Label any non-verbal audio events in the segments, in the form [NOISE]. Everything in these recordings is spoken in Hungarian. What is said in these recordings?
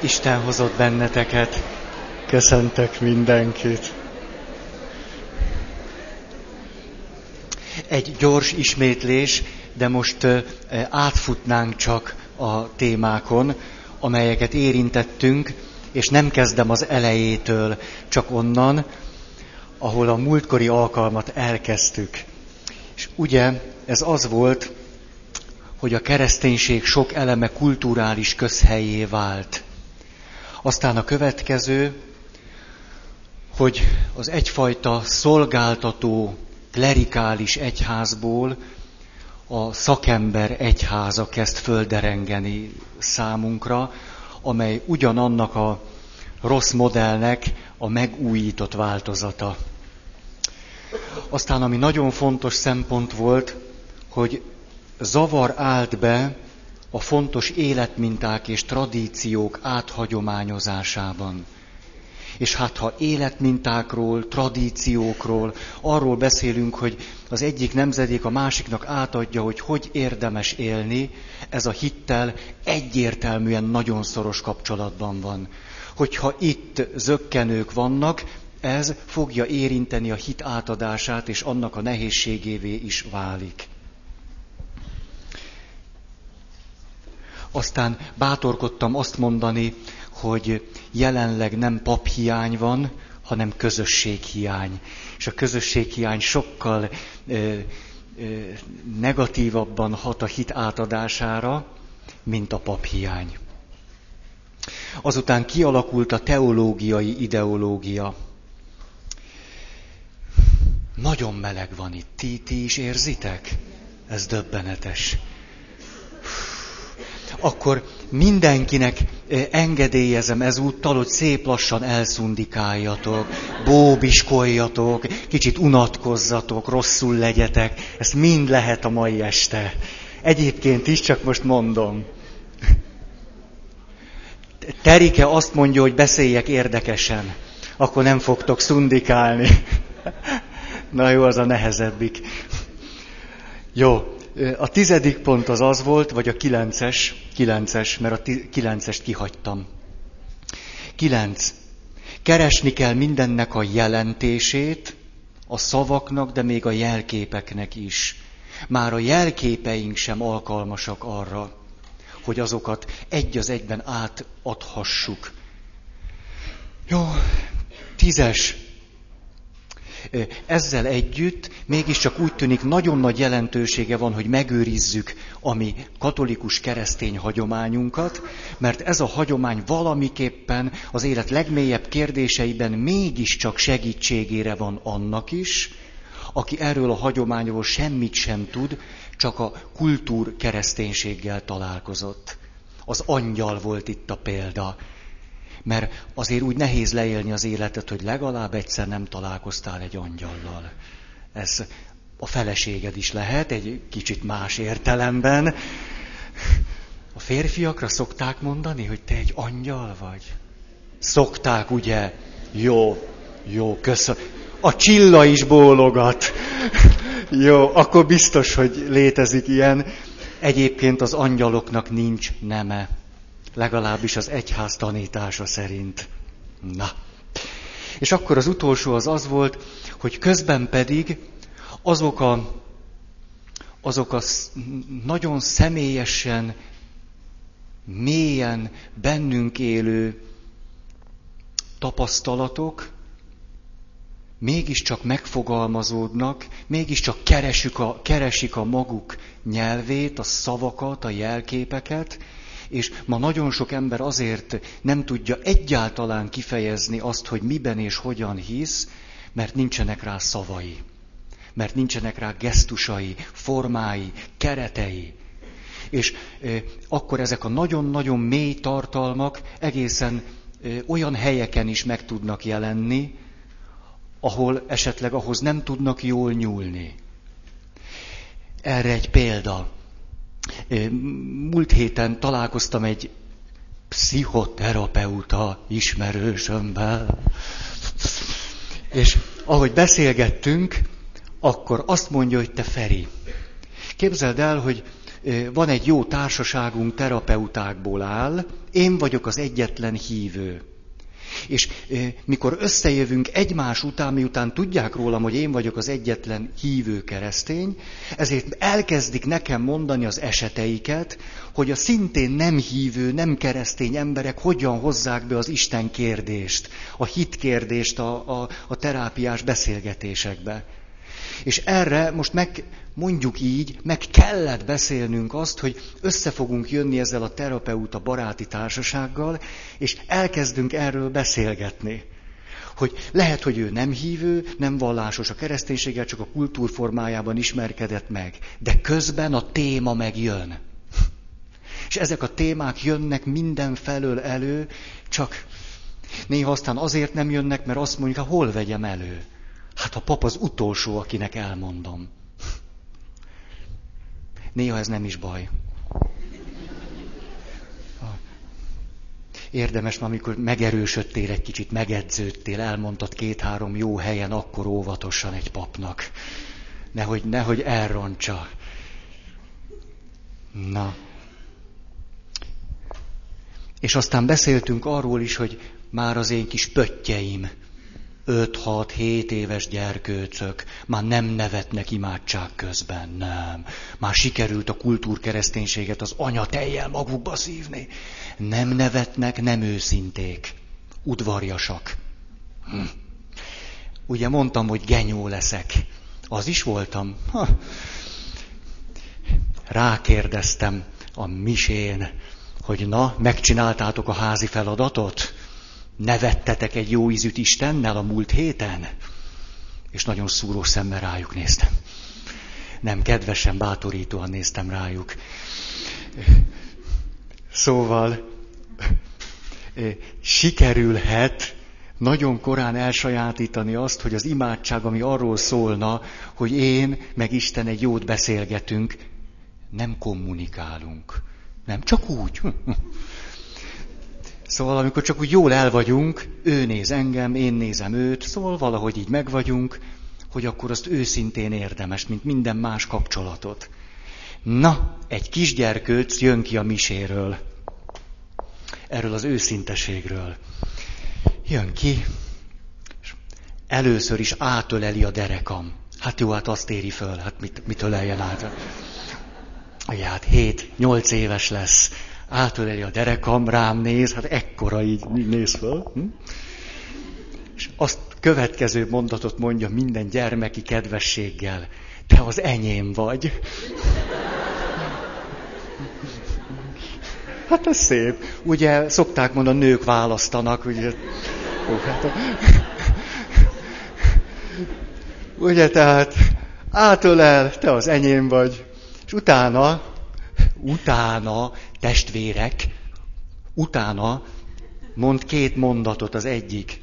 Isten hozott benneteket. Köszöntök mindenkit. Egy gyors ismétlés, de most átfutnánk csak a témákon, amelyeket érintettünk, és nem kezdem az elejétől, csak onnan, ahol a múltkori alkalmat elkezdtük. És ugye ez az volt, hogy a kereszténység sok eleme kulturális közhelyé vált. Aztán a következő, hogy az egyfajta szolgáltató klerikális egyházból a szakember egyháza kezd földerengeni számunkra, amely ugyanannak a rossz modellnek a megújított változata. Aztán, ami nagyon fontos szempont volt, hogy zavar állt be a fontos életminták és tradíciók áthagyományozásában. És hát ha életmintákról, tradíciókról, arról beszélünk, hogy az egyik nemzedék a másiknak átadja, hogy hogy érdemes élni, ez a hittel egyértelműen nagyon szoros kapcsolatban van. Hogyha itt zökkenők vannak, ez fogja érinteni a hit átadását, és annak a nehézségévé is válik. Aztán bátorkodtam azt mondani, hogy jelenleg nem paphiány van, hanem közösséghiány. És a közösséghiány sokkal ö, ö, negatívabban hat a hit átadására, mint a paphiány. Azután kialakult a teológiai ideológia. Nagyon meleg van itt. Ti, ti is érzitek? Ez döbbenetes akkor mindenkinek eh, engedélyezem ezúttal, hogy szép lassan elszundikáljatok, bóbiskoljatok, kicsit unatkozzatok, rosszul legyetek. Ez mind lehet a mai este. Egyébként is, csak most mondom. Terike azt mondja, hogy beszéljek érdekesen. Akkor nem fogtok szundikálni. [LAUGHS] Na jó, az a nehezebbik. Jó, a tizedik pont az az volt, vagy a kilences, kilences, mert a kilencest kihagytam. Kilenc. Keresni kell mindennek a jelentését, a szavaknak, de még a jelképeknek is. Már a jelképeink sem alkalmasak arra, hogy azokat egy az egyben átadhassuk. Jó, tízes. Ezzel együtt mégiscsak úgy tűnik nagyon nagy jelentősége van, hogy megőrizzük a mi katolikus keresztény hagyományunkat, mert ez a hagyomány valamiképpen az élet legmélyebb kérdéseiben mégiscsak segítségére van annak is, aki erről a hagyományról semmit sem tud, csak a kultúr kereszténységgel találkozott. Az angyal volt itt a példa mert azért úgy nehéz leélni az életet, hogy legalább egyszer nem találkoztál egy angyallal. Ez a feleséged is lehet, egy kicsit más értelemben. A férfiakra szokták mondani, hogy te egy angyal vagy? Szokták, ugye? Jó, jó, köszönöm. A csilla is bólogat. Jó, akkor biztos, hogy létezik ilyen. Egyébként az angyaloknak nincs neme legalábbis az egyház tanítása szerint. Na. És akkor az utolsó az az volt, hogy közben pedig azok a, azok a nagyon személyesen, mélyen bennünk élő tapasztalatok mégiscsak megfogalmazódnak, mégiscsak keresik a, keresik a maguk nyelvét, a szavakat, a jelképeket, és ma nagyon sok ember azért nem tudja egyáltalán kifejezni azt, hogy miben és hogyan hisz, mert nincsenek rá szavai, mert nincsenek rá gesztusai, formái, keretei. És e, akkor ezek a nagyon-nagyon mély tartalmak egészen e, olyan helyeken is meg tudnak jelenni, ahol esetleg ahhoz nem tudnak jól nyúlni. Erre egy példa. Múlt héten találkoztam egy pszichoterapeuta ismerősömmel, és ahogy beszélgettünk, akkor azt mondja, hogy te Feri, képzeld el, hogy van egy jó társaságunk, terapeutákból áll, én vagyok az egyetlen hívő. És mikor összejövünk egymás után, miután tudják rólam, hogy én vagyok az egyetlen hívő keresztény, ezért elkezdik nekem mondani az eseteiket, hogy a szintén nem hívő, nem keresztény emberek hogyan hozzák be az Isten kérdést, a hit kérdést a, a, a terápiás beszélgetésekbe. És erre most meg, mondjuk így, meg kellett beszélnünk azt, hogy össze fogunk jönni ezzel a terapeuta baráti társasággal, és elkezdünk erről beszélgetni. Hogy lehet, hogy ő nem hívő, nem vallásos a kereszténységgel, csak a kultúrformájában ismerkedett meg. De közben a téma megjön. [LAUGHS] És ezek a témák jönnek mindenfelől elő, csak néha aztán azért nem jönnek, mert azt mondjuk, hát hol vegyem elő? Hát a pap az utolsó, akinek elmondom. Néha ez nem is baj. Érdemes, amikor megerősödtél egy kicsit, megedződtél, elmondtad két-három jó helyen, akkor óvatosan egy papnak. Nehogy, nehogy elrontsa. Na. És aztán beszéltünk arról is, hogy már az én kis pöttyeim, 5-6-7 éves gyerkőcök már nem nevetnek imádság közben, nem. Már sikerült a kultúrkereszténységet az anyatejjel magukba szívni. Nem nevetnek, nem őszinték. Udvarjasak. Hm. Ugye mondtam, hogy genyó leszek. Az is voltam. Ha. Rákérdeztem a misén, hogy na, megcsináltátok a házi feladatot? Nevettetek egy jó ízűt Istennel a múlt héten? És nagyon szúró szemmel rájuk néztem. Nem, kedvesen, bátorítóan néztem rájuk. Szóval sikerülhet nagyon korán elsajátítani azt, hogy az imádság, ami arról szólna, hogy én meg Isten egy jót beszélgetünk, nem kommunikálunk. Nem, csak úgy. Szóval amikor csak úgy jól el vagyunk, ő néz engem, én nézem őt, szóval valahogy így megvagyunk, hogy akkor azt őszintén érdemes, mint minden más kapcsolatot. Na, egy kisgyerkőc jön ki a miséről. Erről az őszinteségről. Jön ki, és először is átöleli a derekam. Hát jó, hát azt éri föl, hát mit, mit öleljen át. Hát hét, nyolc éves lesz átöleli a derekam, rám néz, hát ekkora így néz föl. Hm? És azt következő mondatot mondja minden gyermeki kedvességgel. Te az enyém vagy. Hát ez szép. Ugye szokták mondani, nők választanak, ugye. Ó, hát, ugye tehát átölel, te az enyém vagy. És utána, utána testvérek, utána mond két mondatot az egyik.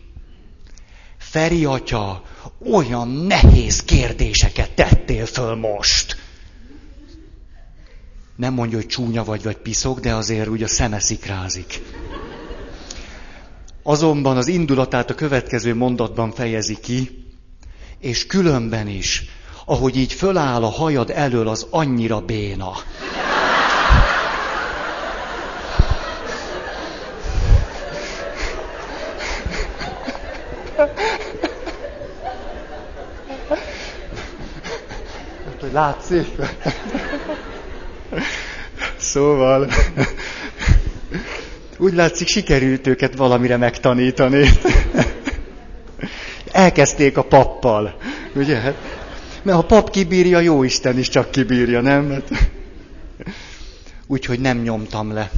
Feri atya, olyan nehéz kérdéseket tettél föl most. Nem mondja, hogy csúnya vagy, vagy piszok, de azért úgy a szeme szikrázik. Azonban az indulatát a következő mondatban fejezi ki, és különben is, ahogy így föláll a hajad elől, az annyira béna. Látszik. [LAUGHS] Szóval, úgy látszik, sikerült őket valamire megtanítani. Elkezdték a pappal, ugye? Hát, mert ha pap kibírja, jó Isten is csak kibírja, nem? Úgyhogy nem nyomtam le.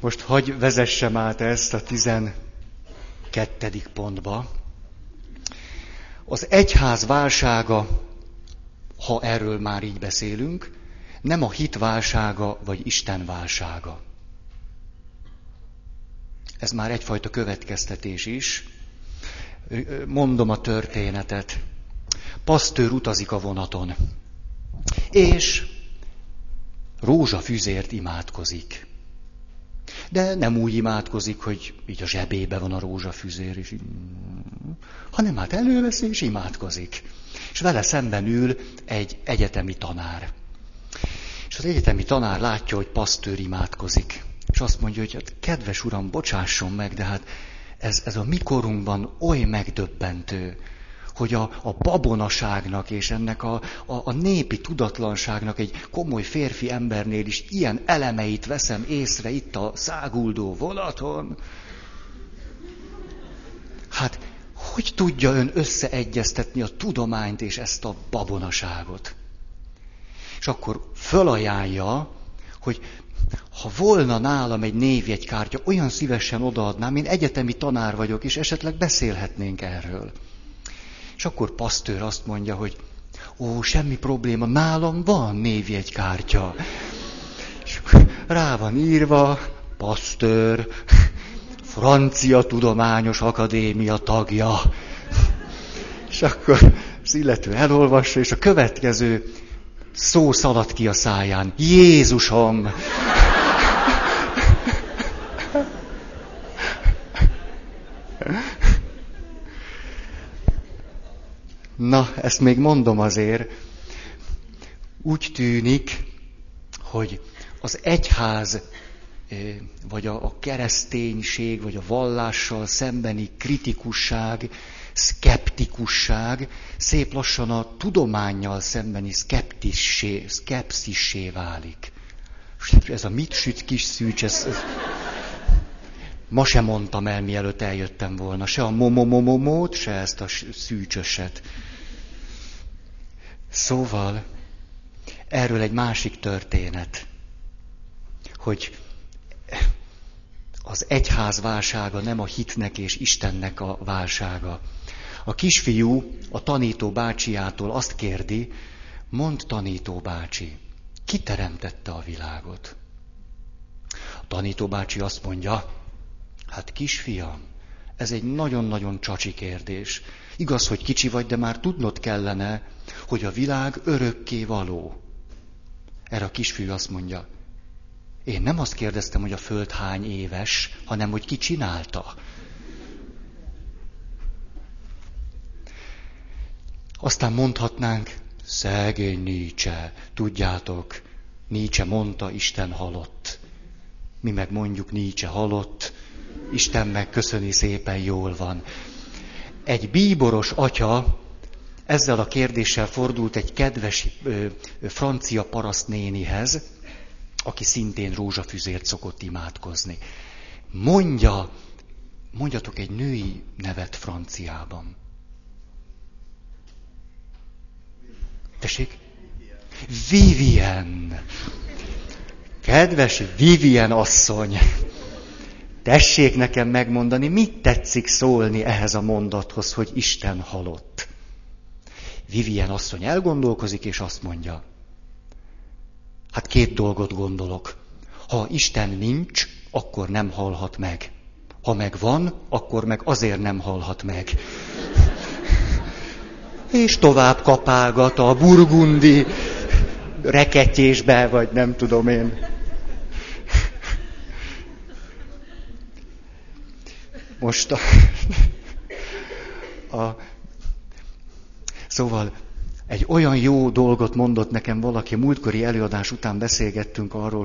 Most hagy vezessem át ezt a tizenkettedik pontba. Az egyház válsága, ha erről már így beszélünk, nem a hit válsága, vagy Isten válsága. Ez már egyfajta következtetés is. Mondom a történetet. Pasztőr utazik a vonaton, és rózsafüzért imádkozik. De nem úgy imádkozik, hogy így a zsebébe van a rózsafüzér, és hanem hát előveszi és imádkozik. És vele szemben ül egy egyetemi tanár. És az egyetemi tanár látja, hogy pasztőr imádkozik. És azt mondja, hogy hát, kedves uram, bocsásson meg, de hát ez, ez a mikorunkban oly megdöbbentő, hogy a, a babonaságnak és ennek a, a, a népi tudatlanságnak egy komoly férfi embernél is ilyen elemeit veszem észre itt a száguldó vonaton. Hát, hogy tudja ön összeegyeztetni a tudományt és ezt a babonaságot? És akkor fölajánlja, hogy ha volna nálam egy névjegykártya, olyan szívesen odaadnám, én egyetemi tanár vagyok, és esetleg beszélhetnénk erről. És akkor pasztőr azt mondja, hogy ó, semmi probléma, nálam van névjegykártya. És rá van írva, pasztőr, francia tudományos akadémia tagja. És akkor az illető elolvassa, és a következő szó szaladt ki a száján. Jézusom! Na, ezt még mondom azért. Úgy tűnik, hogy az egyház, vagy a, kereszténység, vagy a vallással szembeni kritikusság, szkeptikusság szép lassan a tudományjal szembeni szkeptissé, szkepszissé válik. Ez a mit süt kis szűcs, ez, ez, ma sem mondtam el, mielőtt eljöttem volna. Se a momomomomót, se ezt a szűcsöset. Szóval, erről egy másik történet, hogy az egyház válsága nem a hitnek és Istennek a válsága. A kisfiú a tanító bácsiától azt kérdi, mond tanító bácsi, ki teremtette a világot? A tanító bácsi azt mondja, hát kisfiam, ez egy nagyon-nagyon csacsi kérdés. Igaz, hogy kicsi vagy, de már tudnod kellene, hogy a világ örökké való. Erre a kisfiú azt mondja, én nem azt kérdeztem, hogy a föld hány éves, hanem hogy ki csinálta. Aztán mondhatnánk, szegény Nietzsche, tudjátok, Nietzsche mondta, Isten halott. Mi meg mondjuk Nietzsche halott, Isten meg köszöni szépen, jól van. Egy bíboros atya ezzel a kérdéssel fordult egy kedves ö, francia parasztnénihez, aki szintén rózsafüzért szokott imádkozni. Mondja, mondjatok egy női nevet franciában. Tessék? Vivien. Kedves Vivien asszony, tessék nekem megmondani, mit tetszik szólni ehhez a mondathoz, hogy Isten halott. Vivien asszony elgondolkozik, és azt mondja, hát két dolgot gondolok. Ha Isten nincs, akkor nem halhat meg. Ha meg van, akkor meg azért nem halhat meg és tovább kapálgat a burgundi reketyésbe, vagy nem tudom én. Most a, a Szóval egy olyan jó dolgot mondott nekem valaki, múltkori előadás után beszélgettünk arról,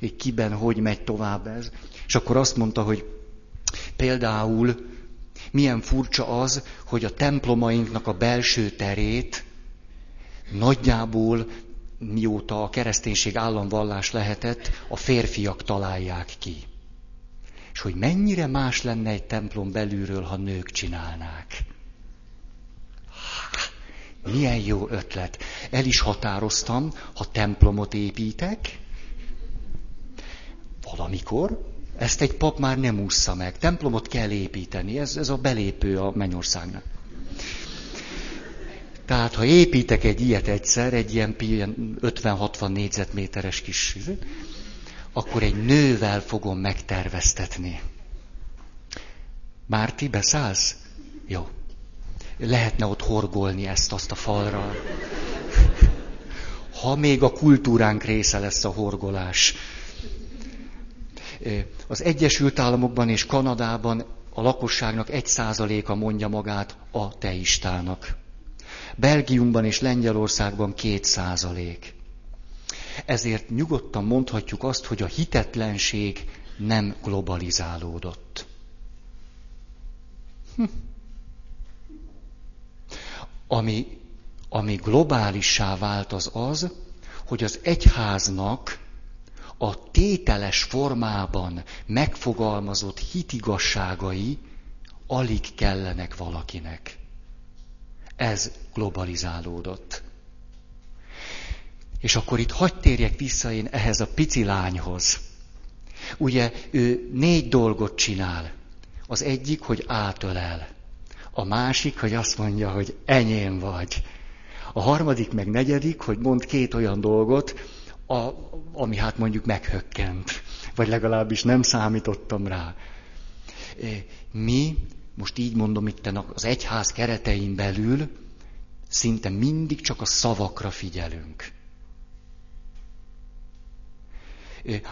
hogy kiben hogy megy tovább ez, és akkor azt mondta, hogy például milyen furcsa az, hogy a templomainknak a belső terét nagyjából mióta a kereszténység államvallás lehetett, a férfiak találják ki. És hogy mennyire más lenne egy templom belülről, ha nők csinálnák. Milyen jó ötlet. El is határoztam, ha templomot építek, valamikor, ezt egy pap már nem ússza meg. Templomot kell építeni, ez, ez a belépő a mennyországnak. Tehát, ha építek egy ilyet egyszer, egy ilyen, ilyen 50-60 négyzetméteres kis, akkor egy nővel fogom megterveztetni. Márti, beszállsz? Jó. Lehetne ott horgolni ezt, azt a falra. Ha még a kultúránk része lesz a horgolás az Egyesült Államokban és Kanadában a lakosságnak egy százaléka mondja magát a teistának. Belgiumban és Lengyelországban két százalék. Ezért nyugodtan mondhatjuk azt, hogy a hitetlenség nem globalizálódott. Hm. Ami, ami globálissá vált az az, hogy az egyháznak a tételes formában megfogalmazott hitigasságai alig kellenek valakinek. Ez globalizálódott. És akkor itt hagyd térjek vissza én ehhez a pici lányhoz. Ugye ő négy dolgot csinál. Az egyik, hogy átölel. A másik, hogy azt mondja, hogy enyém vagy. A harmadik, meg negyedik, hogy mond két olyan dolgot, a, ami hát mondjuk meghökkent, vagy legalábbis nem számítottam rá. Mi, most így mondom itt az egyház keretein belül, szinte mindig csak a szavakra figyelünk.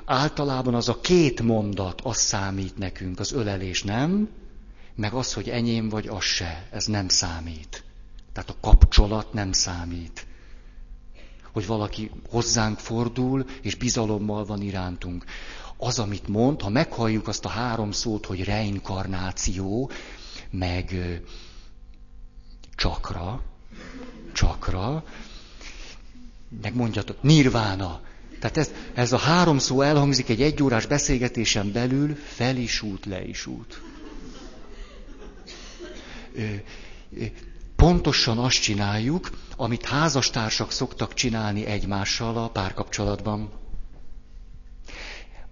Általában az a két mondat, az számít nekünk, az ölelés nem, meg az, hogy enyém vagy, az se, ez nem számít. Tehát a kapcsolat nem számít. Hogy valaki hozzánk fordul, és bizalommal van irántunk. Az, amit mond, ha meghalljuk azt a három szót, hogy reinkarnáció, meg csakra, csakra, meg mondjatok, nirvána, tehát ez, ez a három szó elhangzik egy egyórás beszélgetésen belül, fel is út, le is út. Pontosan azt csináljuk, amit házastársak szoktak csinálni egymással a párkapcsolatban.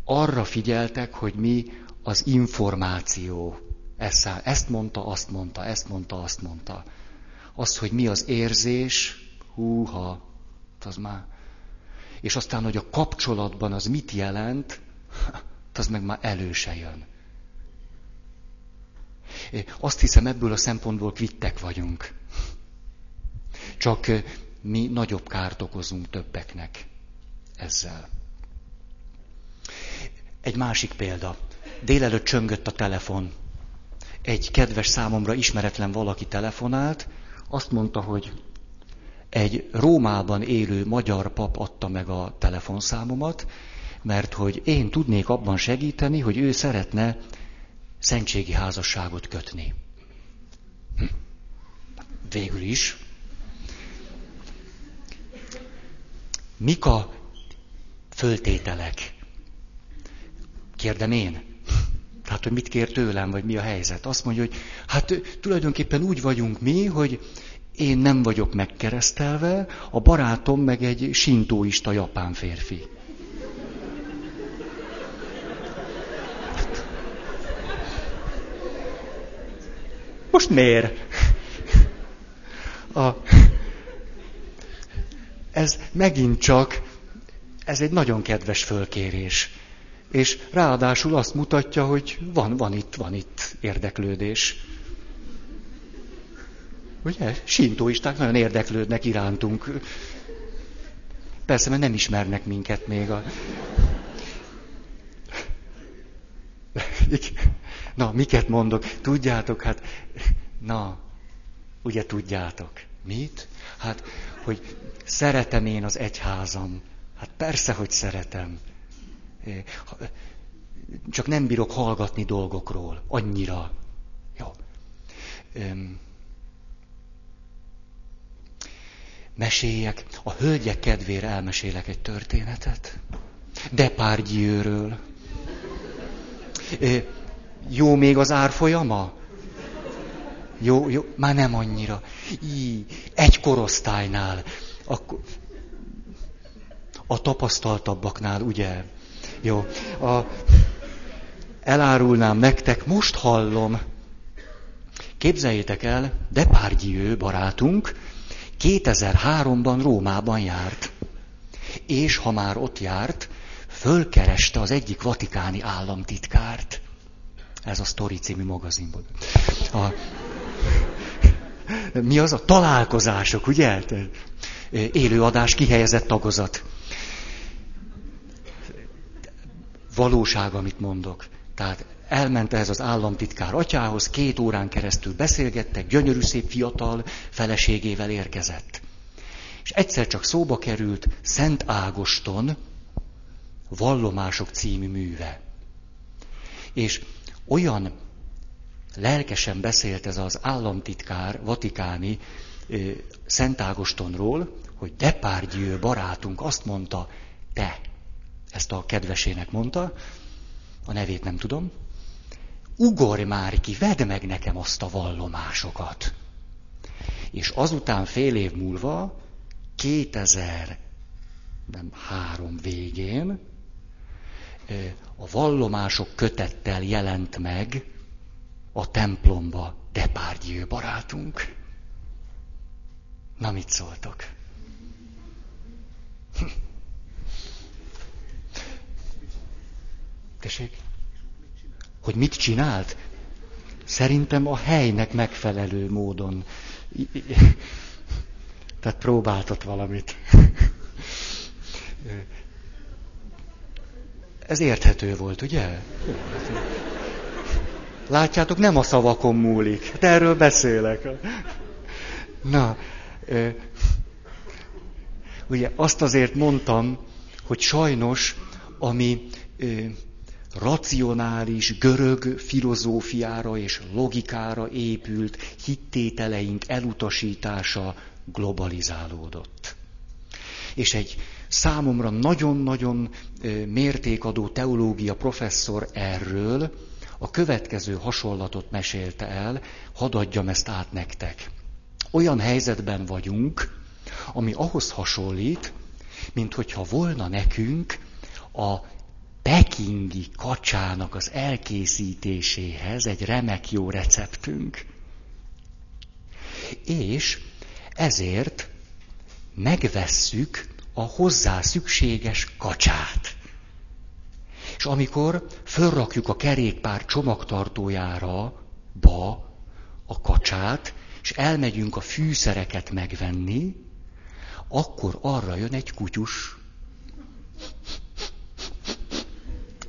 Arra figyeltek, hogy mi az információ. Ezt mondta, azt mondta, ezt mondta, azt mondta. Az, hogy mi az érzés, húha, az már és aztán, hogy a kapcsolatban az mit jelent, [LAUGHS] az meg már előse jön. Azt hiszem, ebből a szempontból kvittek vagyunk. Csak mi nagyobb kárt okozunk többeknek ezzel. Egy másik példa. Délelőtt csöngött a telefon. Egy kedves számomra ismeretlen valaki telefonált, azt mondta, hogy egy Rómában élő magyar pap adta meg a telefonszámomat, mert hogy én tudnék abban segíteni, hogy ő szeretne szentségi házasságot kötni. Hm. Végül is. Mik a föltételek? Kérdem én. Tehát, hogy mit kér tőlem, vagy mi a helyzet. Azt mondja, hogy hát tulajdonképpen úgy vagyunk mi, hogy én nem vagyok megkeresztelve, a barátom meg egy sintóista japán férfi. Most miért? A, ez megint csak, ez egy nagyon kedves fölkérés. És ráadásul azt mutatja, hogy van, van itt, van itt érdeklődés. Ugye? Sintóisták nagyon érdeklődnek irántunk. Persze, mert nem ismernek minket még a... Na, miket mondok? Tudjátok, hát... Na, ugye tudjátok. Mit? Hát, hogy szeretem én az egyházam. Hát persze, hogy szeretem. Csak nem bírok hallgatni dolgokról. Annyira. Jó meséljek, a hölgyek kedvére elmesélek egy történetet. Depárgyőről. Jó még az árfolyama? Jó, jó, már nem annyira. Í, egy korosztálynál. Akkor, a tapasztaltabbaknál, ugye? Jó. A, elárulnám nektek, most hallom. Képzeljétek el, Depárgyő barátunk, 2003-ban Rómában járt. És ha már ott járt, fölkereste az egyik vatikáni államtitkárt. Ez a Story című magazinból. A, mi az a találkozások, ugye? Élőadás kihelyezett tagozat. Valóság, amit mondok. Tehát elment ehhez az államtitkár atyához, két órán keresztül beszélgettek, gyönyörű szép fiatal feleségével érkezett. És egyszer csak szóba került Szent Ágoston Vallomások című műve. És olyan lelkesen beszélt ez az államtitkár, vatikáni Szent Ágostonról, hogy Depárgyő barátunk azt mondta, te, ezt a kedvesének mondta, a nevét nem tudom, ugorj már ki, vedd meg nekem azt a vallomásokat. És azután fél év múlva, 2000, nem három végén, a vallomások kötettel jelent meg a templomba Depárgyő barátunk. Na, mit szóltok? Tessék? Hogy mit csinált? Szerintem a helynek megfelelő módon. Tehát próbáltat valamit. Ez érthető volt, ugye? Látjátok, nem a szavakon múlik. De erről beszélek. Na, ugye azt azért mondtam, hogy sajnos, ami racionális görög filozófiára és logikára épült hittételeink elutasítása globalizálódott. És egy számomra nagyon-nagyon mértékadó teológia professzor erről a következő hasonlatot mesélte el, hadd adjam ezt át nektek. Olyan helyzetben vagyunk, ami ahhoz hasonlít, mint hogyha volna nekünk a pekingi kacsának az elkészítéséhez egy remek jó receptünk. És ezért megvesszük a hozzá szükséges kacsát. És amikor fölrakjuk a kerékpár csomagtartójára, ba, a kacsát, és elmegyünk a fűszereket megvenni, akkor arra jön egy kutyus.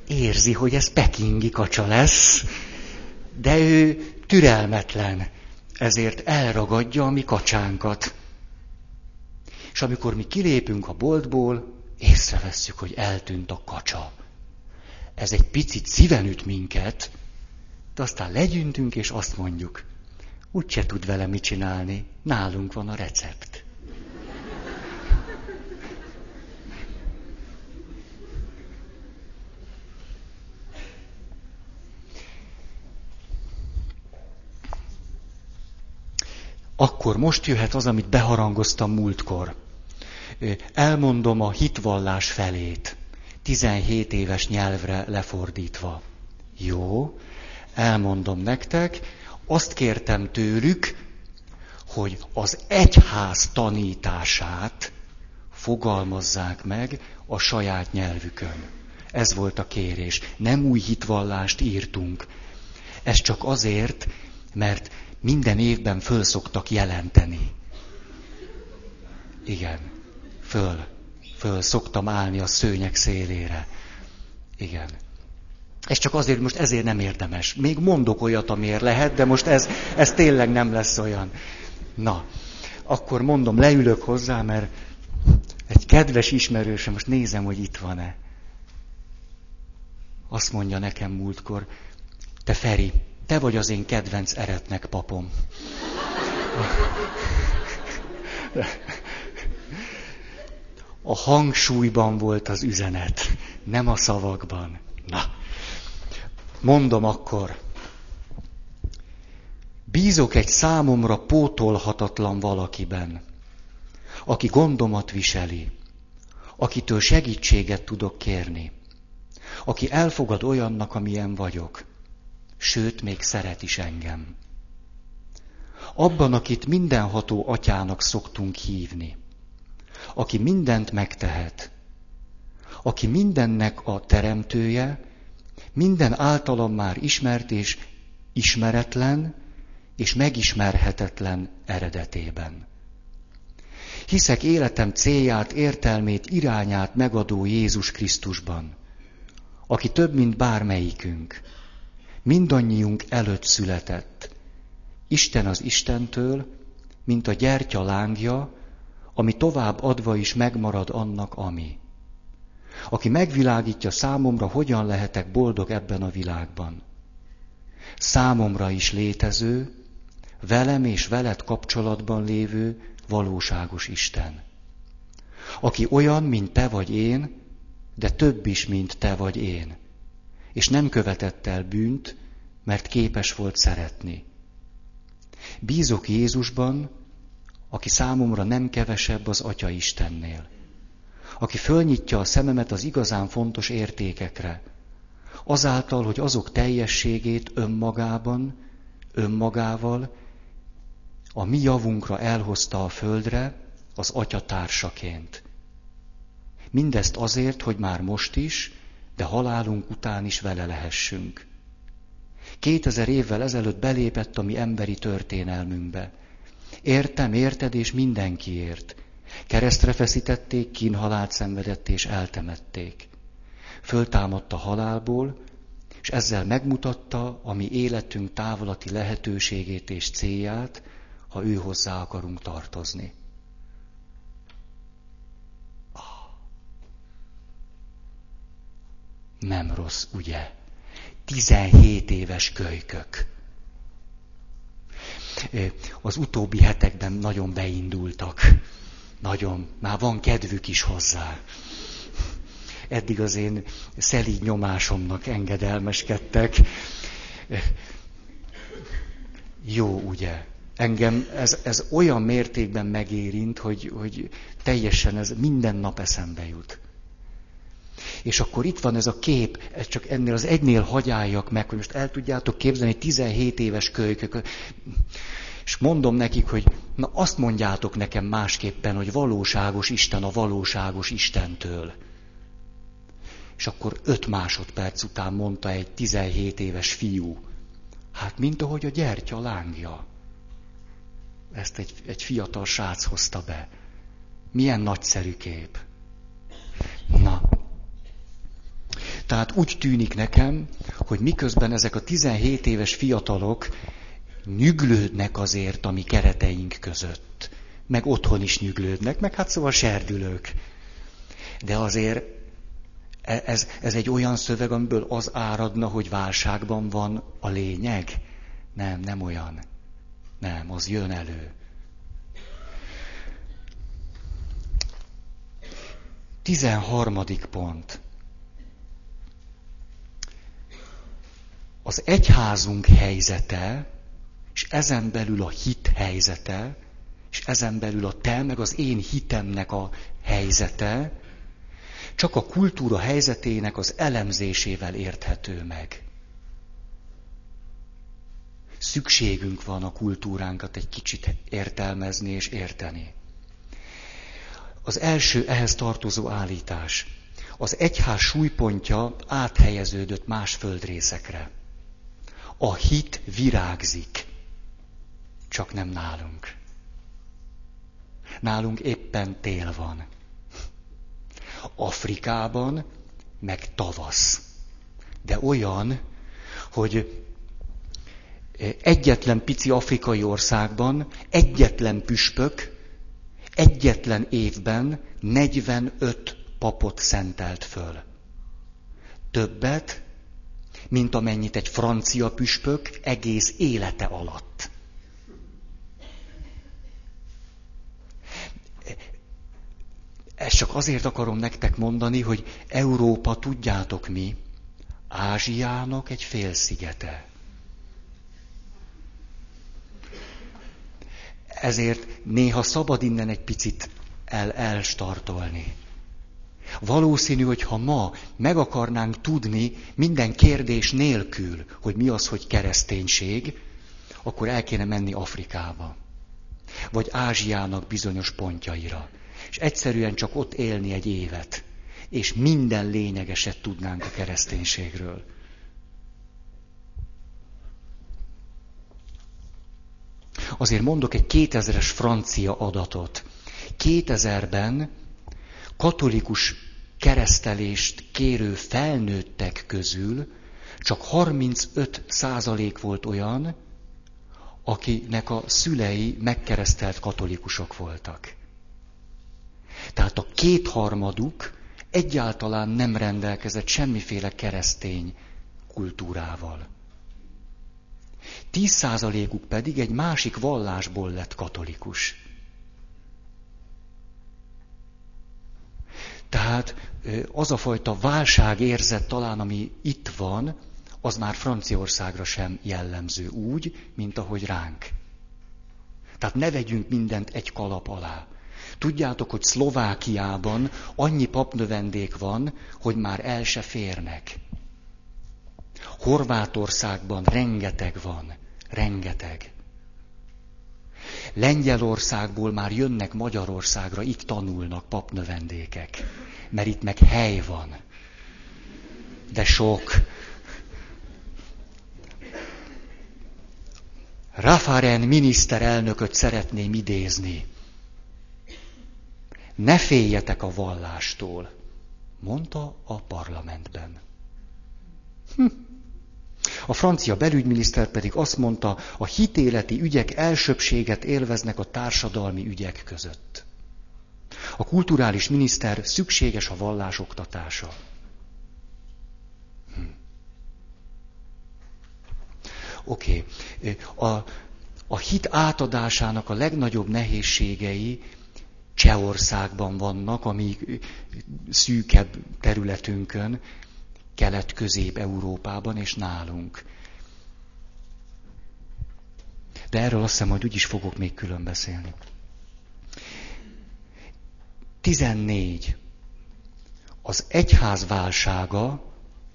Érzi, hogy ez pekingi kacsa lesz, de ő türelmetlen, ezért elragadja a mi kacsánkat. És amikor mi kilépünk a boltból, észrevesszük, hogy eltűnt a kacsa. Ez egy picit szíven üt minket, de aztán legyüntünk, és azt mondjuk, úgyse tud vele mit csinálni, nálunk van a recept. Akkor most jöhet az, amit beharangoztam múltkor. Elmondom a hitvallás felét, 17 éves nyelvre lefordítva. Jó, elmondom nektek, azt kértem tőlük, hogy az egyház tanítását fogalmazzák meg a saját nyelvükön. Ez volt a kérés. Nem új hitvallást írtunk. Ez csak azért, mert minden évben föl szoktak jelenteni. Igen, föl, föl szoktam állni a szőnyek szélére. Igen. Ez csak azért, most ezért nem érdemes. Még mondok olyat, amiért lehet, de most ez, ez tényleg nem lesz olyan. Na, akkor mondom, leülök hozzá, mert egy kedves ismerősöm, most nézem, hogy itt van-e. Azt mondja nekem múltkor, te Feri, te vagy az én kedvenc eretnek papom. A hangsúlyban volt az üzenet, nem a szavakban. Na, mondom akkor. Bízok egy számomra pótolhatatlan valakiben, aki gondomat viseli, akitől segítséget tudok kérni, aki elfogad olyannak, amilyen vagyok, sőt, még szeret is engem. Abban, akit mindenható atyának szoktunk hívni, aki mindent megtehet, aki mindennek a teremtője, minden általam már ismert és ismeretlen és megismerhetetlen eredetében. Hiszek életem célját, értelmét, irányát megadó Jézus Krisztusban, aki több, mint bármelyikünk, mindannyiunk előtt született. Isten az Istentől, mint a gyertya lángja, ami tovább adva is megmarad annak, ami. Aki megvilágítja számomra, hogyan lehetek boldog ebben a világban. Számomra is létező, velem és veled kapcsolatban lévő valóságos Isten. Aki olyan, mint te vagy én, de több is, mint te vagy én. És nem követett el bűnt, mert képes volt szeretni. Bízok Jézusban, aki számomra nem kevesebb az Atya Istennél. Aki fölnyitja a szememet az igazán fontos értékekre, azáltal, hogy azok teljességét önmagában, önmagával, a mi javunkra elhozta a földre, az Atya társaként. Mindezt azért, hogy már most is, de halálunk után is vele lehessünk. Kétezer évvel ezelőtt belépett a mi emberi történelmünkbe. Értem, érted, és mindenkiért. Keresztre feszítették, kínhalált szenvedett és eltemették. Föltámadt a halálból, és ezzel megmutatta a mi életünk távolati lehetőségét és célját, ha ő hozzá akarunk tartozni. Nem rossz, ugye? 17 éves kölykök. Az utóbbi hetekben nagyon beindultak. Nagyon. Már van kedvük is hozzá. Eddig az én szelíd nyomásomnak engedelmeskedtek. Jó, ugye? Engem ez, ez olyan mértékben megérint, hogy, hogy teljesen ez minden nap eszembe jut. És akkor itt van ez a kép, ez csak ennél az egynél hagyáljak meg, hogy most el tudjátok képzelni 17 éves kölykök. És mondom nekik, hogy na azt mondjátok nekem másképpen, hogy valóságos Isten a valóságos Istentől. És akkor öt másodperc után mondta egy 17 éves fiú. Hát, mint ahogy a gyertya lángja. Ezt egy, egy fiatal srác hozta be. Milyen nagyszerű kép. Na, tehát úgy tűnik nekem, hogy miközben ezek a 17 éves fiatalok nyüglődnek azért a mi kereteink között, meg otthon is nyüglődnek, meg hát szóval serdülők. De azért e, ez, ez egy olyan szöveg, amiből az áradna, hogy válságban van a lényeg? Nem, nem olyan. Nem, az jön elő. Tizenharmadik pont. Az egyházunk helyzete, és ezen belül a hit helyzete, és ezen belül a te, meg az én hitemnek a helyzete, csak a kultúra helyzetének az elemzésével érthető meg. Szükségünk van a kultúránkat egy kicsit értelmezni és érteni. Az első ehhez tartozó állítás. Az egyház súlypontja áthelyeződött más földrészekre. A hit virágzik, csak nem nálunk. Nálunk éppen tél van. Afrikában meg tavasz. De olyan, hogy egyetlen pici afrikai országban egyetlen püspök egyetlen évben 45 papot szentelt föl. Többet mint amennyit egy francia püspök egész élete alatt. Ezt csak azért akarom nektek mondani, hogy Európa, tudjátok mi, Ázsiának egy félszigete. Ezért néha szabad innen egy picit el elstartolni. Valószínű, hogy ha ma meg akarnánk tudni minden kérdés nélkül, hogy mi az, hogy kereszténység, akkor el kéne menni Afrikába. Vagy Ázsiának bizonyos pontjaira. És egyszerűen csak ott élni egy évet. És minden lényegeset tudnánk a kereszténységről. Azért mondok egy 2000-es francia adatot. 2000-ben katolikus keresztelést kérő felnőttek közül csak 35 százalék volt olyan, akinek a szülei megkeresztelt katolikusok voltak. Tehát a kétharmaduk egyáltalán nem rendelkezett semmiféle keresztény kultúrával. Tíz százalékuk pedig egy másik vallásból lett katolikus. Tehát az a fajta válság érzet talán, ami itt van, az már Franciaországra sem jellemző úgy, mint ahogy ránk. Tehát ne vegyünk mindent egy kalap alá. Tudjátok, hogy Szlovákiában annyi papnövendék van, hogy már el se férnek. Horvátországban rengeteg van, rengeteg. Lengyelországból már jönnek Magyarországra, itt tanulnak papnövendékek, mert itt meg hely van. De sok. Rafaren miniszterelnököt szeretném idézni. Ne féljetek a vallástól, mondta a parlamentben. Hm. A francia belügyminiszter pedig azt mondta, a hitéleti ügyek elsőbséget élveznek a társadalmi ügyek között. A kulturális miniszter szükséges a vallás oktatása. Hm. Oké. A, a hit átadásának a legnagyobb nehézségei Csehországban vannak, ami szűkebb területünkön, Kelet-Közép-Európában és nálunk. De erről azt hiszem, hogy úgy is fogok még külön beszélni. 14. Az egyház válsága,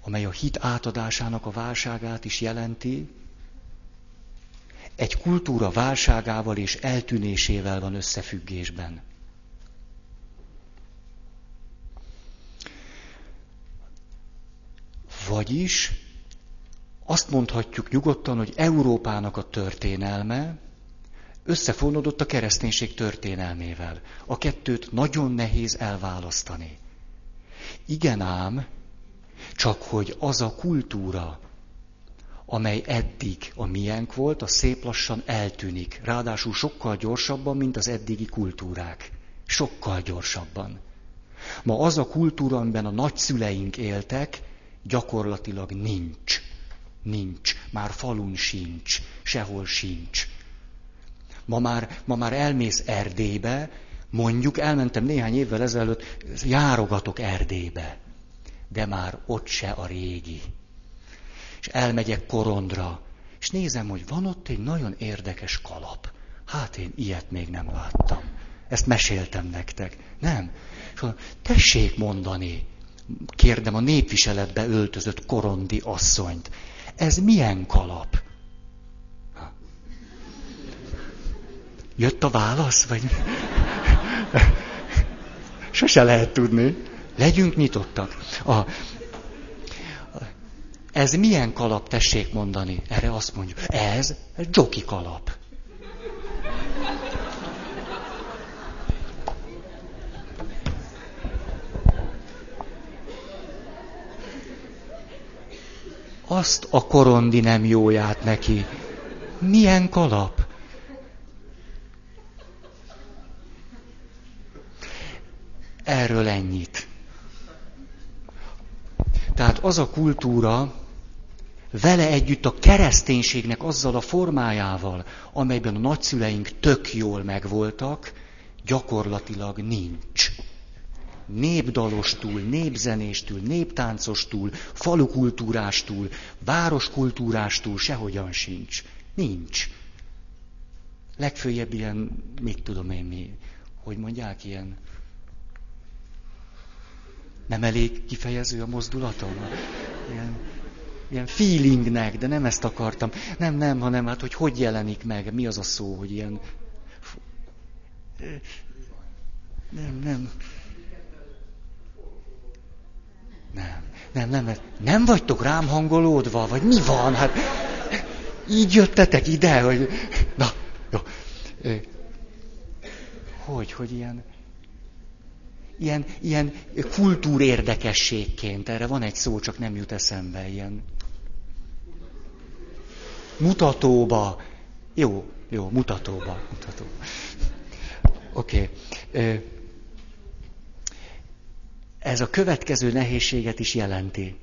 amely a hit átadásának a válságát is jelenti, egy kultúra válságával és eltűnésével van összefüggésben. Vagyis azt mondhatjuk nyugodtan, hogy Európának a történelme összefonódott a kereszténység történelmével. A kettőt nagyon nehéz elválasztani. Igen ám, csak hogy az a kultúra, amely eddig a miénk volt, a szép lassan eltűnik. Ráadásul sokkal gyorsabban, mint az eddigi kultúrák. Sokkal gyorsabban. Ma az a kultúra, amiben a nagyszüleink éltek, gyakorlatilag nincs. Nincs. Már falun sincs. Sehol sincs. Ma már, ma már elmész Erdélybe, mondjuk elmentem néhány évvel ezelőtt, járogatok Erdélybe, de már ott se a régi. És elmegyek Korondra, és nézem, hogy van ott egy nagyon érdekes kalap. Hát én ilyet még nem láttam. Ezt meséltem nektek. Nem. És tessék mondani, kérdem a népviseletbe öltözött korondi asszonyt. Ez milyen kalap? Jött a válasz, vagy... [LAUGHS] Sose lehet tudni. Legyünk nyitottak. A, ez milyen kalap, tessék mondani? Erre azt mondjuk, ez, ez joki kalap. Azt a korondi nem jóját neki. Milyen kalap? Erről ennyit. Tehát az a kultúra, vele együtt a kereszténységnek azzal a formájával, amelyben a nagyszüleink tök jól megvoltak, gyakorlatilag nincs népdalostól, népzenéstől, néptáncostól, falukultúrástól, városkultúrástól sehogyan sincs. Nincs. Legfőjebb ilyen, mit tudom én mi, hogy mondják, ilyen nem elég kifejező a mozdulatom? Ilyen, ilyen feelingnek, de nem ezt akartam. Nem, nem, hanem hát, hogy hogy jelenik meg, mi az a szó, hogy ilyen... Nem, nem. Nem, nem, nem, nem vagytok rám hangolódva, vagy mi van? Hát így jöttetek ide, hogy... Na, jó. Hogy, hogy ilyen... ilyen, ilyen kultúrérdekességként, erre van egy szó, csak nem jut eszembe, ilyen mutatóba. Jó, jó, mutatóba. mutatóba. Oké. Okay. Ez a következő nehézséget is jelenti.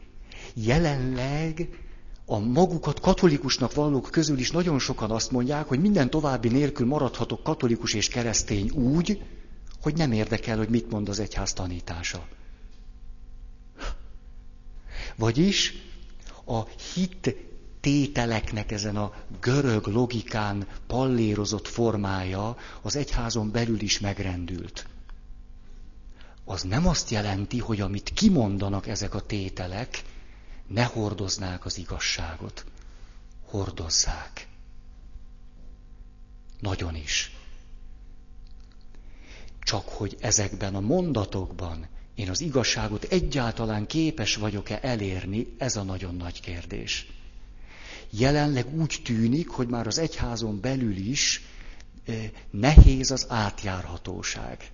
Jelenleg a magukat katolikusnak vallók közül is nagyon sokan azt mondják, hogy minden további nélkül maradhatok katolikus és keresztény úgy, hogy nem érdekel, hogy mit mond az egyház tanítása. Vagyis a hit tételeknek ezen a görög logikán pallérozott formája az egyházon belül is megrendült. Az nem azt jelenti, hogy amit kimondanak ezek a tételek, ne hordoznák az igazságot. Hordozzák. Nagyon is. Csak hogy ezekben a mondatokban én az igazságot egyáltalán képes vagyok-e elérni, ez a nagyon nagy kérdés. Jelenleg úgy tűnik, hogy már az egyházon belül is nehéz az átjárhatóság.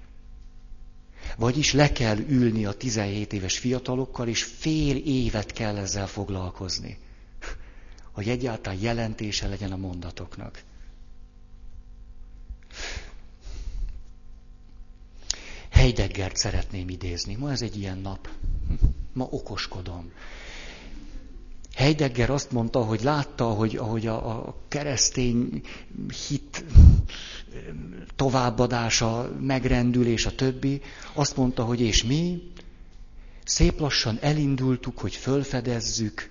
Vagyis le kell ülni a 17 éves fiatalokkal, és fél évet kell ezzel foglalkozni, hogy egyáltalán jelentése legyen a mondatoknak. Heideggert szeretném idézni. Ma ez egy ilyen nap. Ma okoskodom. Heidegger azt mondta, hogy látta, hogy ahogy a, a keresztény hit továbbadása, megrendülés, a többi, azt mondta, hogy és mi szép lassan elindultuk, hogy fölfedezzük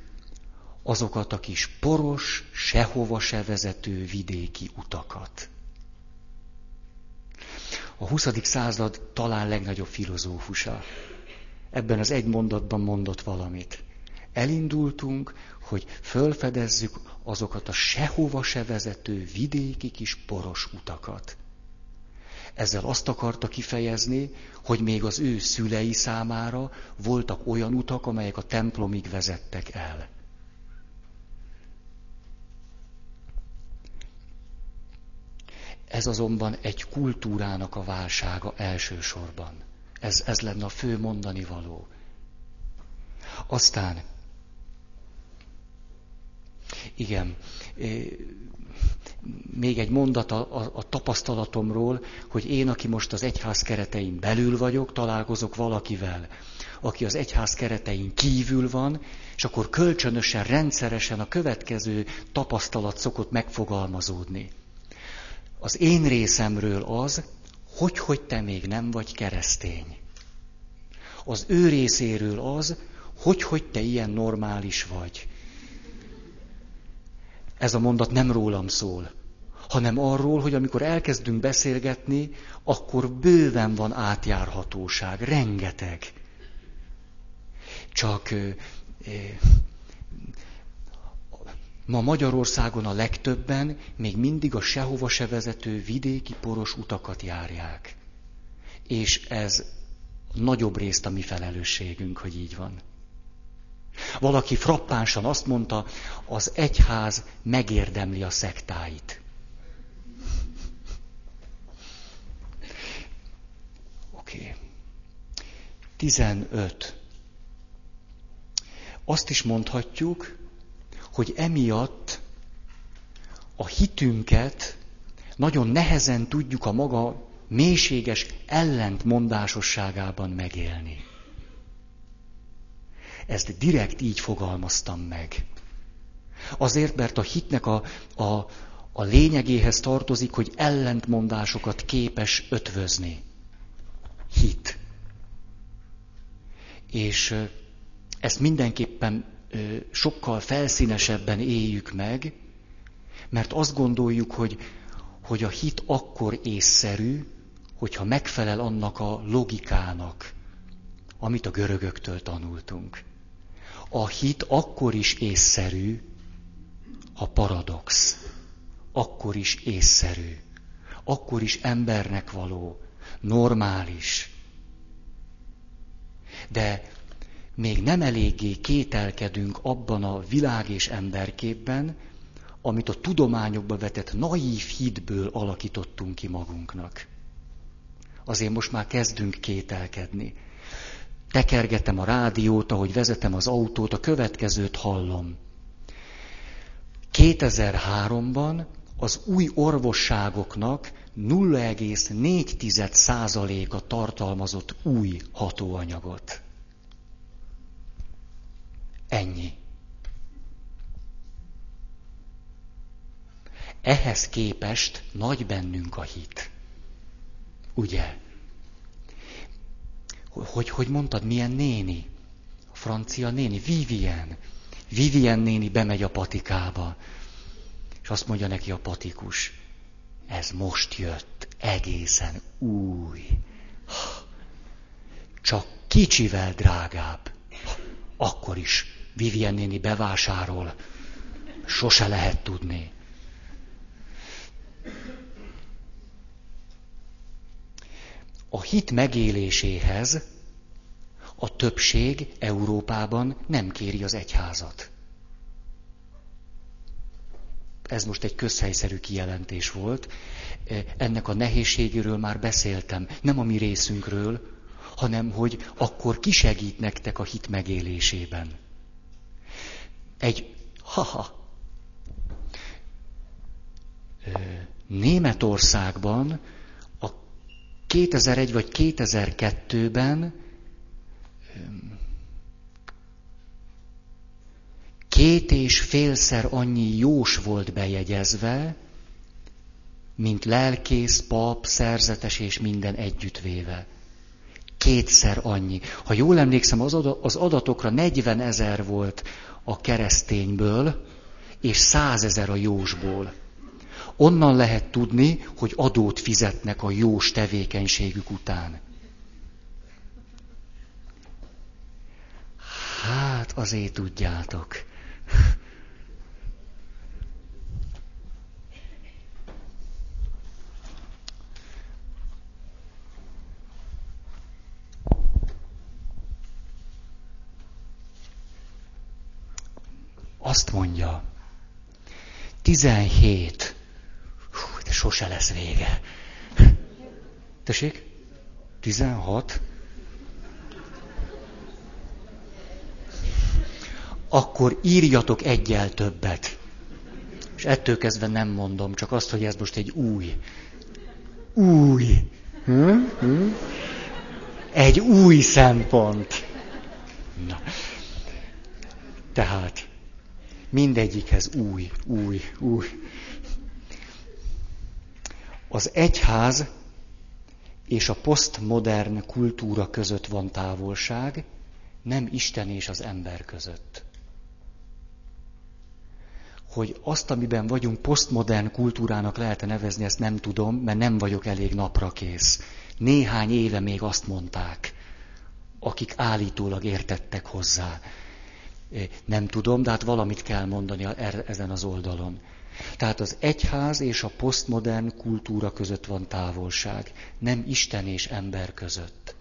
azokat a kis poros, sehova se vezető vidéki utakat. A 20. század talán legnagyobb filozófusa. Ebben az egy mondatban mondott valamit. Elindultunk, hogy fölfedezzük azokat a sehova se vezető vidéki kis poros utakat. Ezzel azt akarta kifejezni, hogy még az ő szülei számára voltak olyan utak, amelyek a templomig vezettek el. Ez azonban egy kultúrának a válsága elsősorban. Ez, ez lenne a fő mondani való. Aztán igen. Még egy mondat a, a, a tapasztalatomról, hogy én, aki most az egyház keretein belül vagyok, találkozok valakivel, aki az egyház keretein kívül van, és akkor kölcsönösen, rendszeresen a következő tapasztalat szokott megfogalmazódni. Az én részemről az, hogy, hogy te még nem vagy keresztény. Az ő részéről az, hogy, hogy te ilyen normális vagy ez a mondat nem rólam szól, hanem arról, hogy amikor elkezdünk beszélgetni, akkor bőven van átjárhatóság, rengeteg. Csak ma Magyarországon a legtöbben még mindig a sehova se vezető vidéki poros utakat járják. És ez nagyobb részt a mi felelősségünk, hogy így van. Valaki frappánsan azt mondta, az egyház megérdemli a szektáit. Oké. Okay. 15. Azt is mondhatjuk, hogy emiatt a hitünket nagyon nehezen tudjuk a maga mélységes ellentmondásosságában megélni. Ezt direkt így fogalmaztam meg. Azért, mert a hitnek a, a, a lényegéhez tartozik, hogy ellentmondásokat képes ötvözni. Hit. És ezt mindenképpen sokkal felszínesebben éljük meg, mert azt gondoljuk, hogy, hogy a hit akkor észszerű, hogyha megfelel annak a logikának, amit a görögöktől tanultunk a hit akkor is észszerű, a paradox. Akkor is észszerű. Akkor is embernek való, normális. De még nem eléggé kételkedünk abban a világ és emberképben, amit a tudományokba vetett naív hitből alakítottunk ki magunknak. azért most már kezdünk kételkedni. Tekergetem a rádiót, ahogy vezetem az autót, a következőt hallom. 2003-ban az új orvosságoknak 0,4%-a tartalmazott új hatóanyagot. Ennyi. Ehhez képest nagy bennünk a hit. Ugye? Hogy, hogy mondtad, milyen néni? A francia néni, Vivien. Vivien néni bemegy a patikába, és azt mondja neki a patikus, ez most jött, egészen új. Csak kicsivel drágább. Akkor is Vivien néni bevásárol. Sose lehet tudni. A hit megéléséhez a többség Európában nem kéri az egyházat. Ez most egy közhelyszerű kijelentés volt. Ennek a nehézségéről már beszéltem. Nem a mi részünkről, hanem hogy akkor ki segít nektek a hit megélésében. Egy, haha, Németországban 2001 vagy 2002-ben két és félszer annyi jós volt bejegyezve, mint lelkész, pap, szerzetes és minden együttvéve. Kétszer annyi. Ha jól emlékszem, az adatokra 40 ezer volt a keresztényből, és százezer a jósból. Onnan lehet tudni, hogy adót fizetnek a jós tevékenységük után. Hát azért tudjátok. Azt mondja, 17 De sose lesz vége. Tessék? 16? Akkor írjatok egyel többet. És ettől kezdve nem mondom, csak azt, hogy ez most egy új. Új. Hm? Hm? Egy új szempont. Na. Tehát mindegyikhez új, új, új. Az egyház és a posztmodern kultúra között van távolság, nem Isten és az ember között. Hogy azt, amiben vagyunk, posztmodern kultúrának lehet nevezni, ezt nem tudom, mert nem vagyok elég napra kész. Néhány éve még azt mondták, akik állítólag értettek hozzá. Nem tudom, de hát valamit kell mondani er-, ezen az oldalon. Tehát az egyház és a posztmodern kultúra között van távolság, nem Isten és ember között.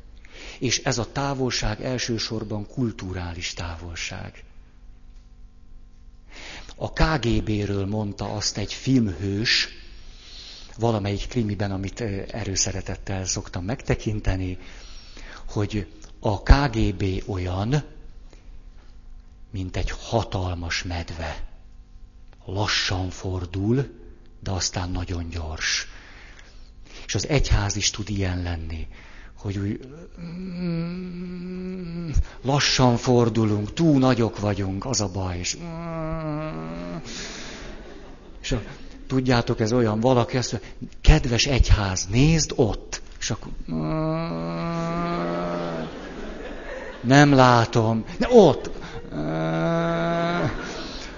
És ez a távolság elsősorban kulturális távolság. A KGB-ről mondta azt egy filmhős, valamelyik krimiben, amit erőszeretettel szoktam megtekinteni, hogy a KGB olyan, mint egy hatalmas medve lassan fordul, de aztán nagyon gyors. És az egyház is tud ilyen lenni, hogy úgy mm, lassan fordulunk, túl nagyok vagyunk, az a baj. És, és a, tudjátok, ez olyan, valaki azt mondja, kedves egyház, nézd ott. És akkor nem látom. Ne, ott.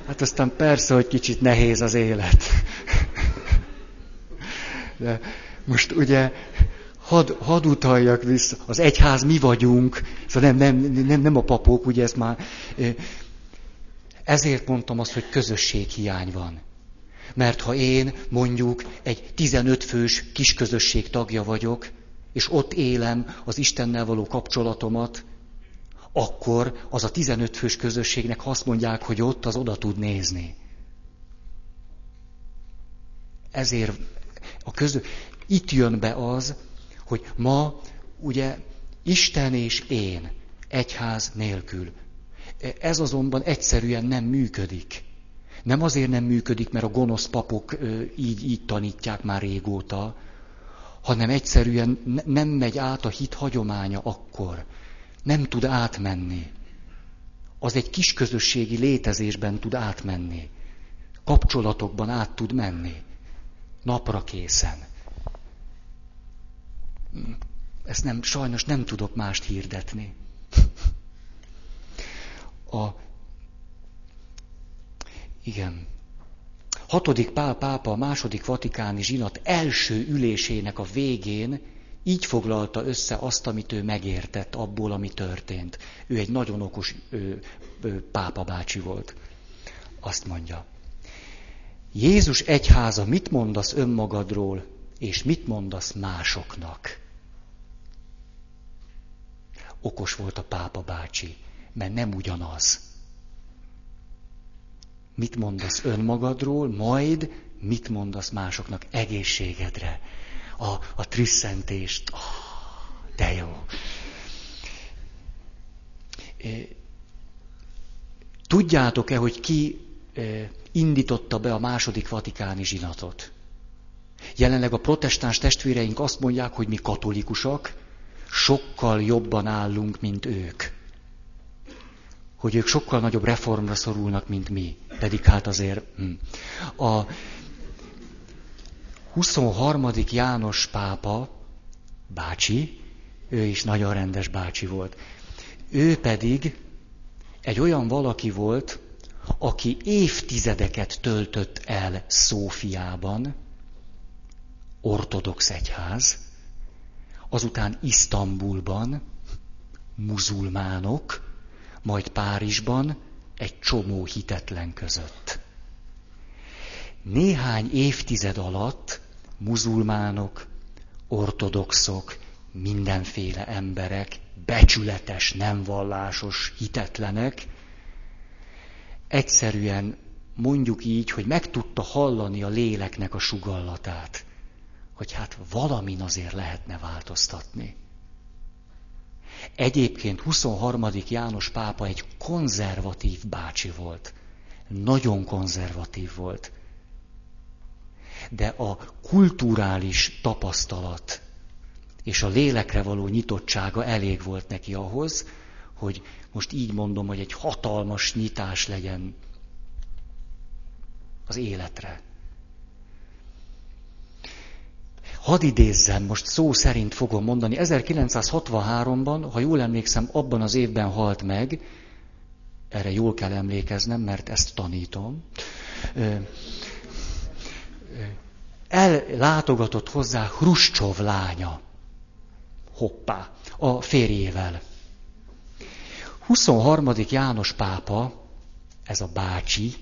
Hát aztán persze, hogy kicsit nehéz az élet. De most ugye had, had utaljak vissza, az egyház mi vagyunk, szóval nem, nem, nem, nem a papok, ugye ez már... Ezért mondtam azt, hogy közösséghiány van. Mert ha én mondjuk egy 15 fős kisközösség tagja vagyok, és ott élem az Istennel való kapcsolatomat, akkor az a 15 fős közösségnek, azt mondják, hogy ott, az oda tud nézni. Ezért a közö... itt jön be az, hogy ma ugye Isten és én egyház nélkül. Ez azonban egyszerűen nem működik. Nem azért nem működik, mert a gonosz papok így, így tanítják már régóta, hanem egyszerűen nem megy át a hit hagyománya akkor. Nem tud átmenni. Az egy kis közösségi létezésben tud átmenni. Kapcsolatokban át tud menni. Napra készen. Ezt nem, sajnos nem tudok mást hirdetni. A, igen. Hatodik Pál pápa a második vatikáni zsinat első ülésének a végén így foglalta össze azt, amit ő megértett abból, ami történt. Ő egy nagyon okos ő, ő, pápa bácsi volt. Azt mondja. Jézus egyháza, mit mondasz önmagadról, és mit mondasz másoknak? Okos volt a pápa bácsi, mert nem ugyanaz. Mit mondasz önmagadról, majd mit mondasz másoknak egészségedre, a, a trüsszentést. Oh, de jó. Tudjátok-e, hogy ki indította be a második vatikáni zsinatot? Jelenleg a protestáns testvéreink azt mondják, hogy mi katolikusak, sokkal jobban állunk, mint ők. Hogy ők sokkal nagyobb reformra szorulnak, mint mi. Pedig hát azért... Hm. A 23. János pápa, bácsi, ő is nagyon rendes bácsi volt. Ő pedig egy olyan valaki volt, aki évtizedeket töltött el Szófiában, ortodox egyház, azután Isztambulban, muzulmánok, majd Párizsban egy csomó hitetlen között. Néhány évtized alatt muzulmánok, ortodoxok, mindenféle emberek, becsületes, nem vallásos, hitetlenek, egyszerűen mondjuk így, hogy meg tudta hallani a léleknek a sugallatát hogy hát valamin azért lehetne változtatni. Egyébként 23. János pápa egy konzervatív bácsi volt. Nagyon konzervatív volt. De a kulturális tapasztalat és a lélekre való nyitottsága elég volt neki ahhoz, hogy most így mondom, hogy egy hatalmas nyitás legyen az életre. Hadd idézzem, most szó szerint fogom mondani, 1963-ban, ha jól emlékszem, abban az évben halt meg, erre jól kell emlékeznem, mert ezt tanítom, ellátogatott hozzá Hruscsov lánya. Hoppá, a férjével. 23. János pápa, ez a bácsi,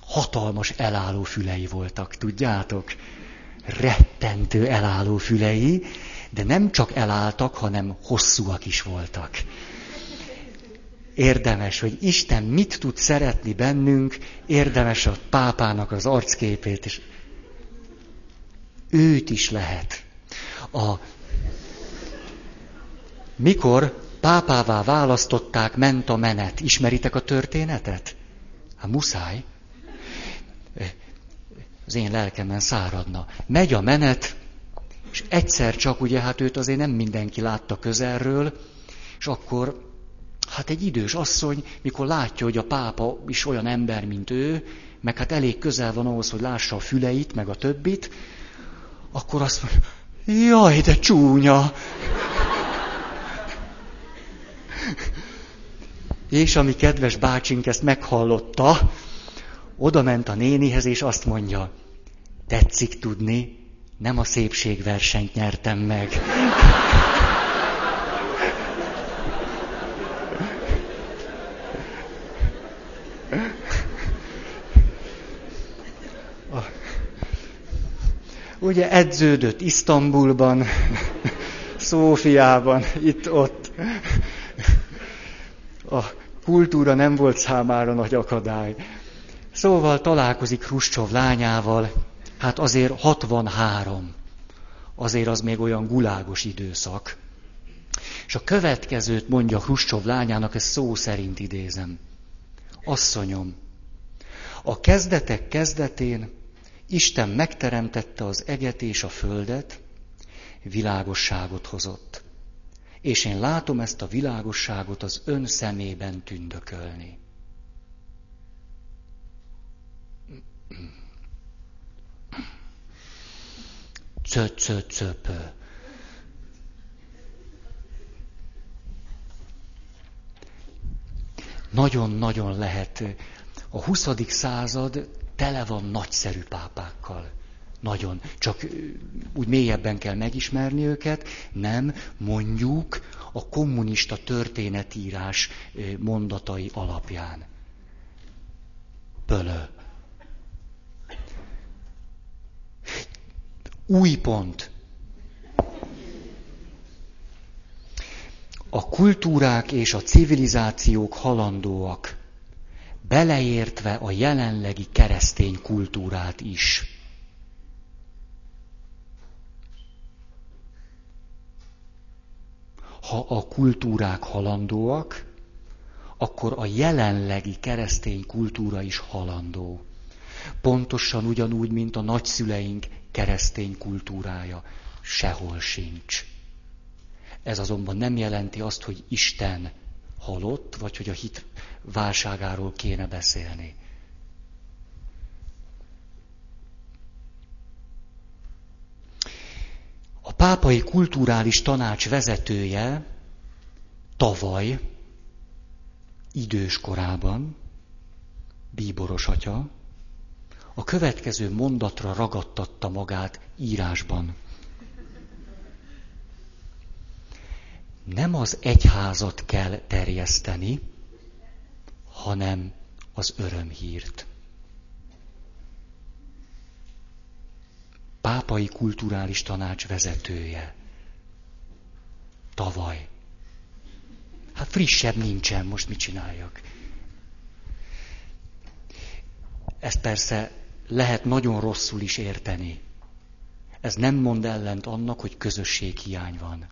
hatalmas elálló fülei voltak, tudjátok? rettentő elálló fülei, de nem csak elálltak, hanem hosszúak is voltak. Érdemes, hogy Isten mit tud szeretni bennünk, érdemes a pápának az arcképét, és őt is lehet. A... Mikor pápává választották, ment a menet. Ismeritek a történetet? Hát muszáj az én lelkemen száradna. Megy a menet, és egyszer csak, ugye hát őt azért nem mindenki látta közelről, és akkor, hát egy idős asszony, mikor látja, hogy a pápa is olyan ember, mint ő, meg hát elég közel van ahhoz, hogy lássa a füleit, meg a többit, akkor azt mondja, jaj, de csúnya! És ami kedves bácsink ezt meghallotta, oda ment a nénihez, és azt mondja, tetszik tudni, nem a szépségversenyt nyertem meg. Ugye edződött Isztambulban, [LAUGHS] Szófiában, itt-ott. A kultúra nem volt számára nagy akadály. Szóval találkozik Hruscsov lányával, hát azért 63. azért az még olyan gulágos időszak. És a következőt mondja Hruscsov lányának, ezt szó szerint idézem. Asszonyom, a kezdetek kezdetén Isten megteremtette az eget és a földet, világosságot hozott. És én látom ezt a világosságot az ön szemében tündökölni. Cö, cö, cöpö. Nagyon-nagyon lehet. A 20. század tele van nagyszerű pápákkal. Nagyon. Csak úgy mélyebben kell megismerni őket. Nem, mondjuk a kommunista történetírás mondatai alapján. Pölö. Új pont. A kultúrák és a civilizációk halandóak, beleértve a jelenlegi keresztény kultúrát is. Ha a kultúrák halandóak, akkor a jelenlegi keresztény kultúra is halandó. Pontosan ugyanúgy, mint a nagyszüleink keresztény kultúrája. Sehol sincs. Ez azonban nem jelenti azt, hogy Isten halott, vagy hogy a hit válságáról kéne beszélni. A pápai kulturális tanács vezetője tavaly, idős korában, bíboros atya, a következő mondatra ragadtatta magát írásban. Nem az egyházat kell terjeszteni, hanem az örömhírt. Pápai kulturális tanács vezetője. Tavaly. Hát frissebb nincsen, most mit csináljak? Ezt persze lehet nagyon rosszul is érteni. Ez nem mond ellent annak, hogy közösséghiány van.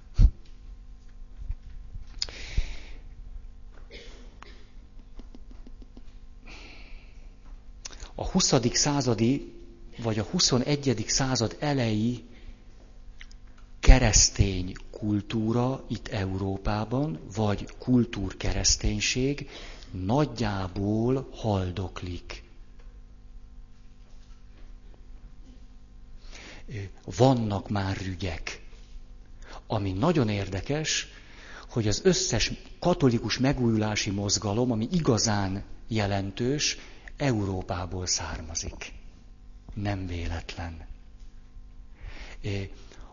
A 20. századi vagy a 21. század elejé keresztény kultúra itt Európában, vagy kultúrkereszténység nagyjából haldoklik. vannak már rügyek. Ami nagyon érdekes, hogy az összes katolikus megújulási mozgalom, ami igazán jelentős, Európából származik. Nem véletlen.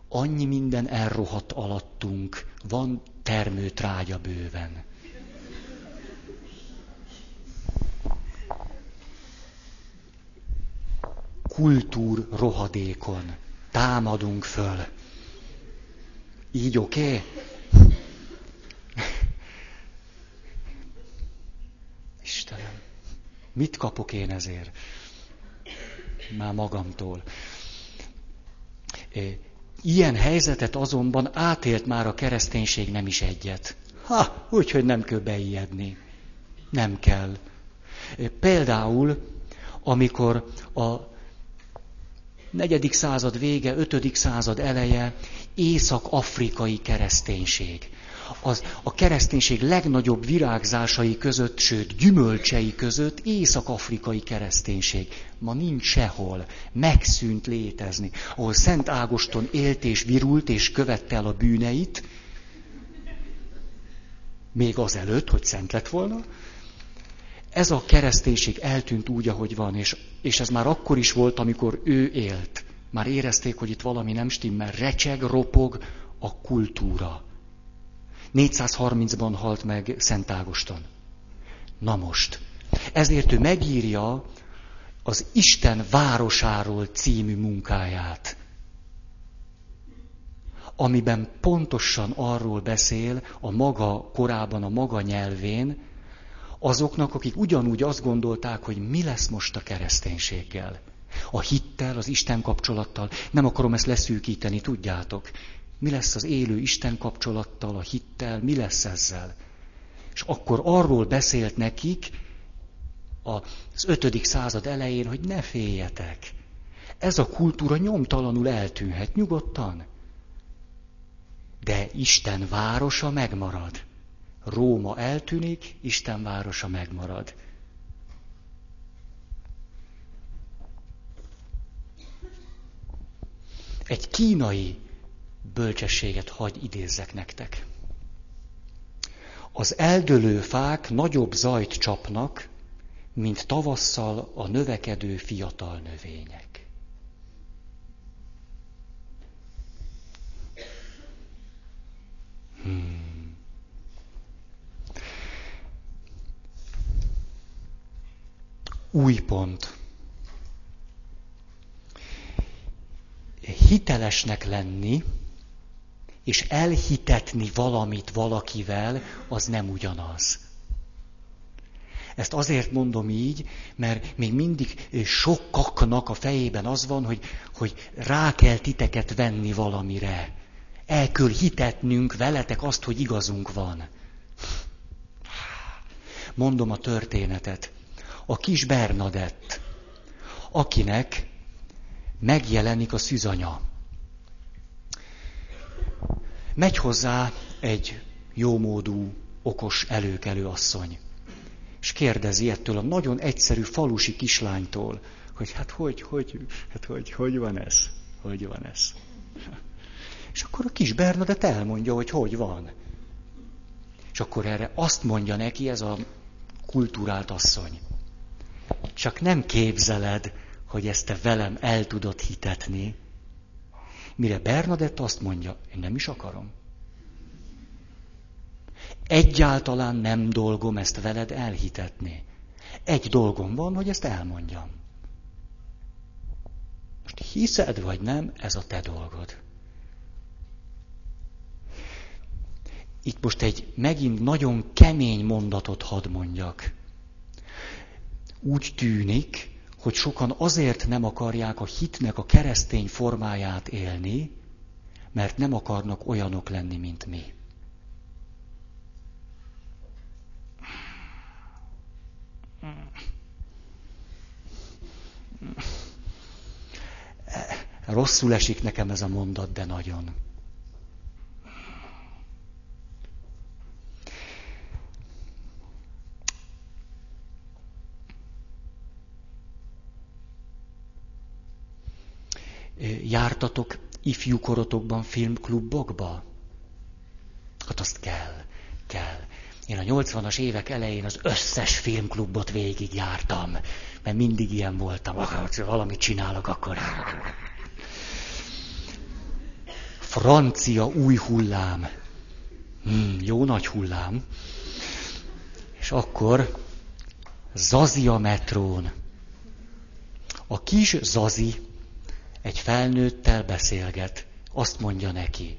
Annyi minden elrohadt alattunk, van termőtrágya bőven. Kultúr rohadékon támadunk föl. Így oké? Okay? Mit kapok én ezért? Már magamtól. Ilyen helyzetet azonban átélt már a kereszténység nem is egyet. Ha, úgyhogy nem kell beijedni. Nem kell. Például, amikor a negyedik század vége, ötödik század eleje, észak-afrikai kereszténység. Az, a kereszténység legnagyobb virágzásai között, sőt gyümölcsei között észak-afrikai kereszténység. Ma nincs sehol, megszűnt létezni. Ahol Szent Ágoston élt és virult és követte el a bűneit, még azelőtt, hogy szent lett volna, ez a kereszténység eltűnt úgy, ahogy van, és, és ez már akkor is volt, amikor ő élt. Már érezték, hogy itt valami nem stimmel, recseg, ropog a kultúra. 430-ban halt meg Szent Ágoston. Na most, ezért ő megírja az Isten városáról című munkáját, amiben pontosan arról beszél a maga korában, a maga nyelvén, azoknak, akik ugyanúgy azt gondolták, hogy mi lesz most a kereszténységgel. A hittel, az Isten kapcsolattal. Nem akarom ezt leszűkíteni, tudjátok. Mi lesz az élő Isten kapcsolattal, a hittel, mi lesz ezzel? És akkor arról beszélt nekik az ötödik század elején, hogy ne féljetek. Ez a kultúra nyomtalanul eltűnhet nyugodtan. De Isten városa megmarad. Róma eltűnik, Isten városa megmarad. Egy kínai bölcsességet hagy idézzek nektek. Az eldőlő fák nagyobb zajt csapnak, mint tavasszal a növekedő fiatal növények. Hmm. Új pont. Hitelesnek lenni, és elhitetni valamit valakivel, az nem ugyanaz. Ezt azért mondom így, mert még mindig sokaknak a fejében az van, hogy, hogy rá kell titeket venni valamire. El kell hitetnünk veletek azt, hogy igazunk van. Mondom a történetet. A kis Bernadett, akinek megjelenik a szűzanya. Megy hozzá egy jómódú, okos, előkelő asszony. És kérdezi ettől a nagyon egyszerű falusi kislánytól, hogy hát hogy, hogy, hát hogy, hogy van ez? Hogy van ez? És akkor a kis Bernadett elmondja, hogy hogy van. És akkor erre azt mondja neki ez a kultúrált asszony. Csak nem képzeled, hogy ezt te velem el tudod hitetni, Mire Bernadett azt mondja, én nem is akarom. Egyáltalán nem dolgom ezt veled elhitetni. Egy dolgom van, hogy ezt elmondjam. Most hiszed vagy nem, ez a te dolgod. Itt most egy megint nagyon kemény mondatot hadd mondjak. Úgy tűnik, hogy sokan azért nem akarják a hitnek a keresztény formáját élni, mert nem akarnak olyanok lenni, mint mi. Rosszul esik nekem ez a mondat, de nagyon. Jártatok ifjúkorotokban filmklubokba? Hát azt kell, kell. Én a 80-as évek elején az összes filmklubot végigjártam, mert mindig ilyen voltam. Ha valamit csinálok, akkor... Francia új hullám. Hmm, jó nagy hullám. És akkor Zazi a metrón. A kis Zazi egy felnőttel beszélget, azt mondja neki,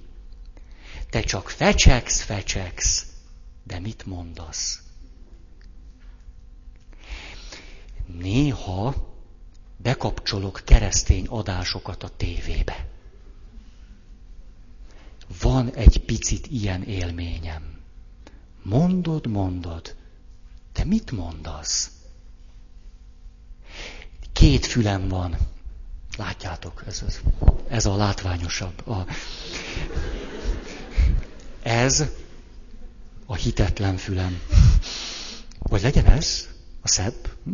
te csak fecseksz, fecseksz, de mit mondasz? Néha bekapcsolok keresztény adásokat a tévébe. Van egy picit ilyen élményem. Mondod, mondod, de mit mondasz? Két fülem van. Látjátok, ez, ez, ez a látványosabb. A, ez a hitetlen fülem. Vagy legyen ez a szebb. Hm?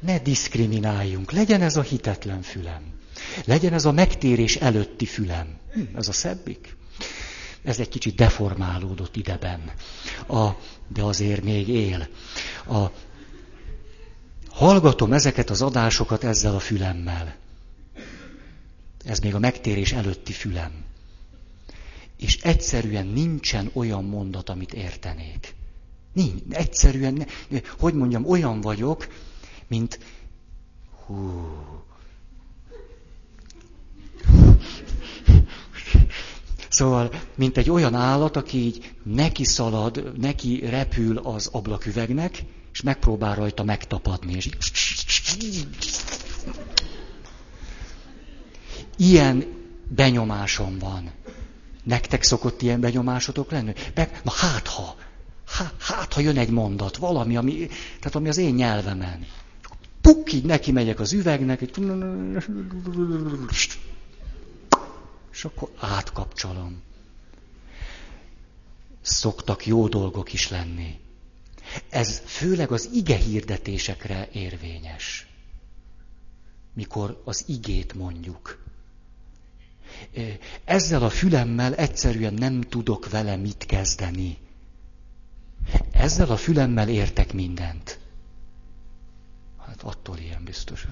Ne diszkrimináljunk. Legyen ez a hitetlen fülem. Legyen ez a megtérés előtti fülem. Hm, ez a szebbik. Ez egy kicsit deformálódott ideben. A, de azért még él. A Hallgatom ezeket az adásokat ezzel a fülemmel. Ez még a megtérés előtti fülem. És egyszerűen nincsen olyan mondat, amit értenék. Nincs. Egyszerűen, hogy mondjam, olyan vagyok, mint hú. Szóval, mint egy olyan állat, aki így neki szalad, neki repül az ablaküvegnek, és megpróbál rajta megtapadni, és. Ilyen benyomásom van. Nektek szokott ilyen benyomásotok lenni? Be, na hát ha, hát, hát ha jön egy mondat, valami, ami, tehát ami az én nyelvemen. Puk, így neki megyek az üvegnek, és akkor átkapcsolom. Szoktak jó dolgok is lenni. Ez főleg az ige hirdetésekre érvényes. Mikor az igét mondjuk. Ezzel a fülemmel egyszerűen nem tudok vele mit kezdeni. Ezzel a fülemmel értek mindent. Hát attól ilyen biztos.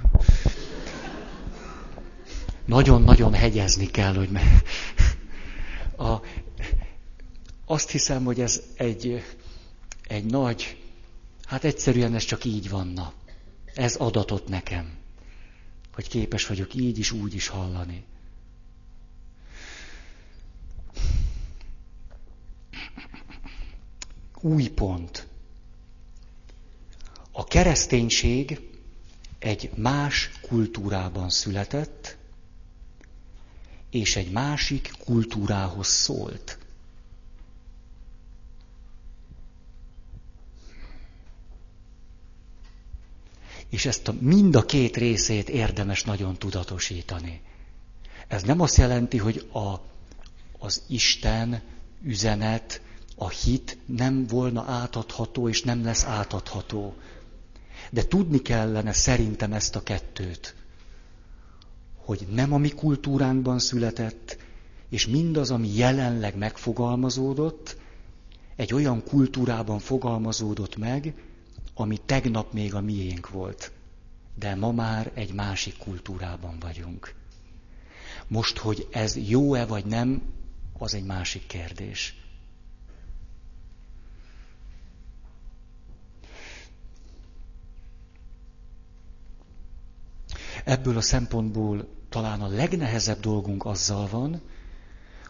Nagyon-nagyon hegyezni kell, hogy me... a... Azt hiszem, hogy ez egy, egy nagy, hát egyszerűen ez csak így vanna. Ez adatot nekem, hogy képes vagyok így is, úgy is hallani. Új pont. A kereszténység egy más kultúrában született, és egy másik kultúrához szólt. És ezt a, mind a két részét érdemes nagyon tudatosítani. Ez nem azt jelenti, hogy a, az Isten üzenet, a hit nem volna átadható, és nem lesz átadható. De tudni kellene szerintem ezt a kettőt hogy nem a mi kultúránkban született, és mindaz, ami jelenleg megfogalmazódott, egy olyan kultúrában fogalmazódott meg, ami tegnap még a miénk volt. De ma már egy másik kultúrában vagyunk. Most, hogy ez jó-e vagy nem, az egy másik kérdés. Ebből a szempontból talán a legnehezebb dolgunk azzal van,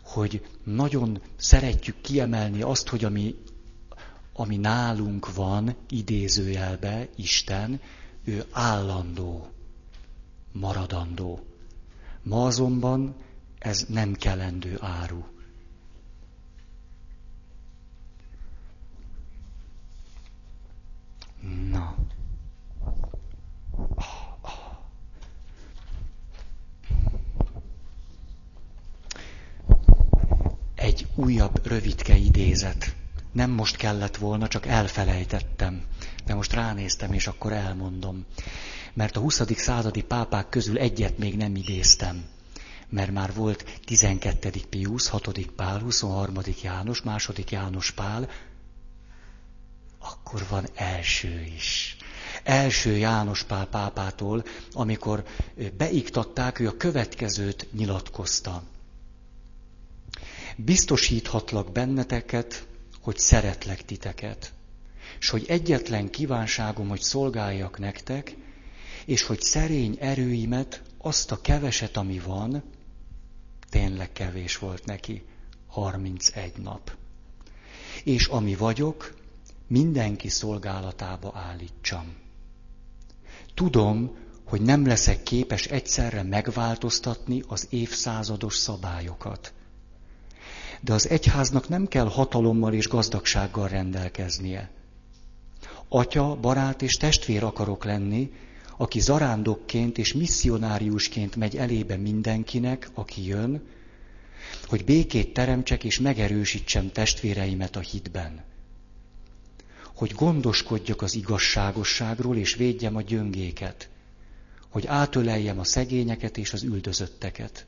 hogy nagyon szeretjük kiemelni azt, hogy ami, ami nálunk van, idézőjelbe, Isten, ő állandó, maradandó. Ma azonban ez nem kelendő áru. Na. egy újabb rövidke idézet. Nem most kellett volna, csak elfelejtettem. De most ránéztem, és akkor elmondom. Mert a 20. századi pápák közül egyet még nem idéztem. Mert már volt 12. Pius, 6. Pál, 23. János, 2. János Pál, akkor van első is. Első János Pál pápától, amikor beiktatták, ő a következőt nyilatkozta biztosíthatlak benneteket, hogy szeretlek titeket, és hogy egyetlen kívánságom, hogy szolgáljak nektek, és hogy szerény erőimet, azt a keveset, ami van, tényleg kevés volt neki, 31 nap. És ami vagyok, mindenki szolgálatába állítsam. Tudom, hogy nem leszek képes egyszerre megváltoztatni az évszázados szabályokat de az egyháznak nem kell hatalommal és gazdagsággal rendelkeznie. Atya, barát és testvér akarok lenni, aki zarándokként és misszionáriusként megy elébe mindenkinek, aki jön, hogy békét teremtsek és megerősítsem testvéreimet a hitben. Hogy gondoskodjak az igazságosságról és védjem a gyöngéket. Hogy átöleljem a szegényeket és az üldözötteket.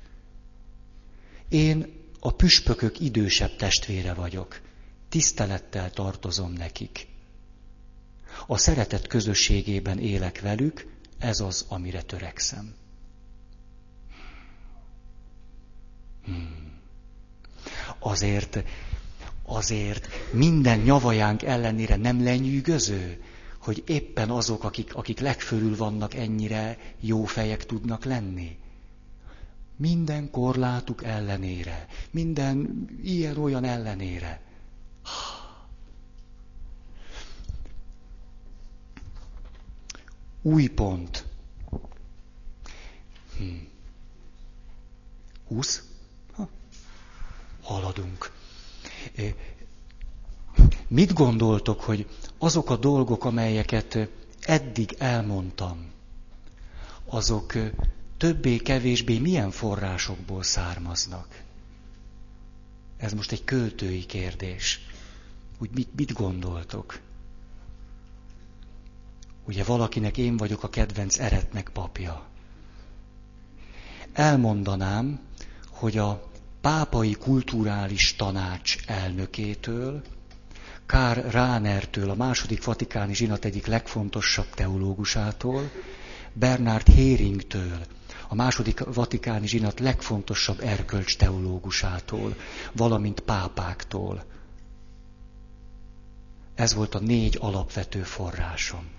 Én a püspökök idősebb testvére vagyok. Tisztelettel tartozom nekik. A szeretet közösségében élek velük, ez az, amire törekszem. Hmm. Azért, azért minden nyavajánk ellenére nem lenyűgöző, hogy éppen azok, akik, akik legfölül vannak, ennyire jó fejek tudnak lenni. Minden korlátuk ellenére, minden ilyen-olyan ellenére. Új pont. Hm. 20? Ha. Haladunk. Mit gondoltok, hogy azok a dolgok, amelyeket eddig elmondtam, azok többé-kevésbé milyen forrásokból származnak? Ez most egy költői kérdés. Úgy mit, mit gondoltok? Ugye valakinek én vagyok a kedvenc eretnek papja. Elmondanám, hogy a pápai kulturális tanács elnökétől, Kár Ránertől, a második vatikáni zsinat egyik legfontosabb teológusától, Bernard Héringtől, a második vatikáni zsinat legfontosabb erkölcs teológusától, valamint pápáktól. Ez volt a négy alapvető forrásom.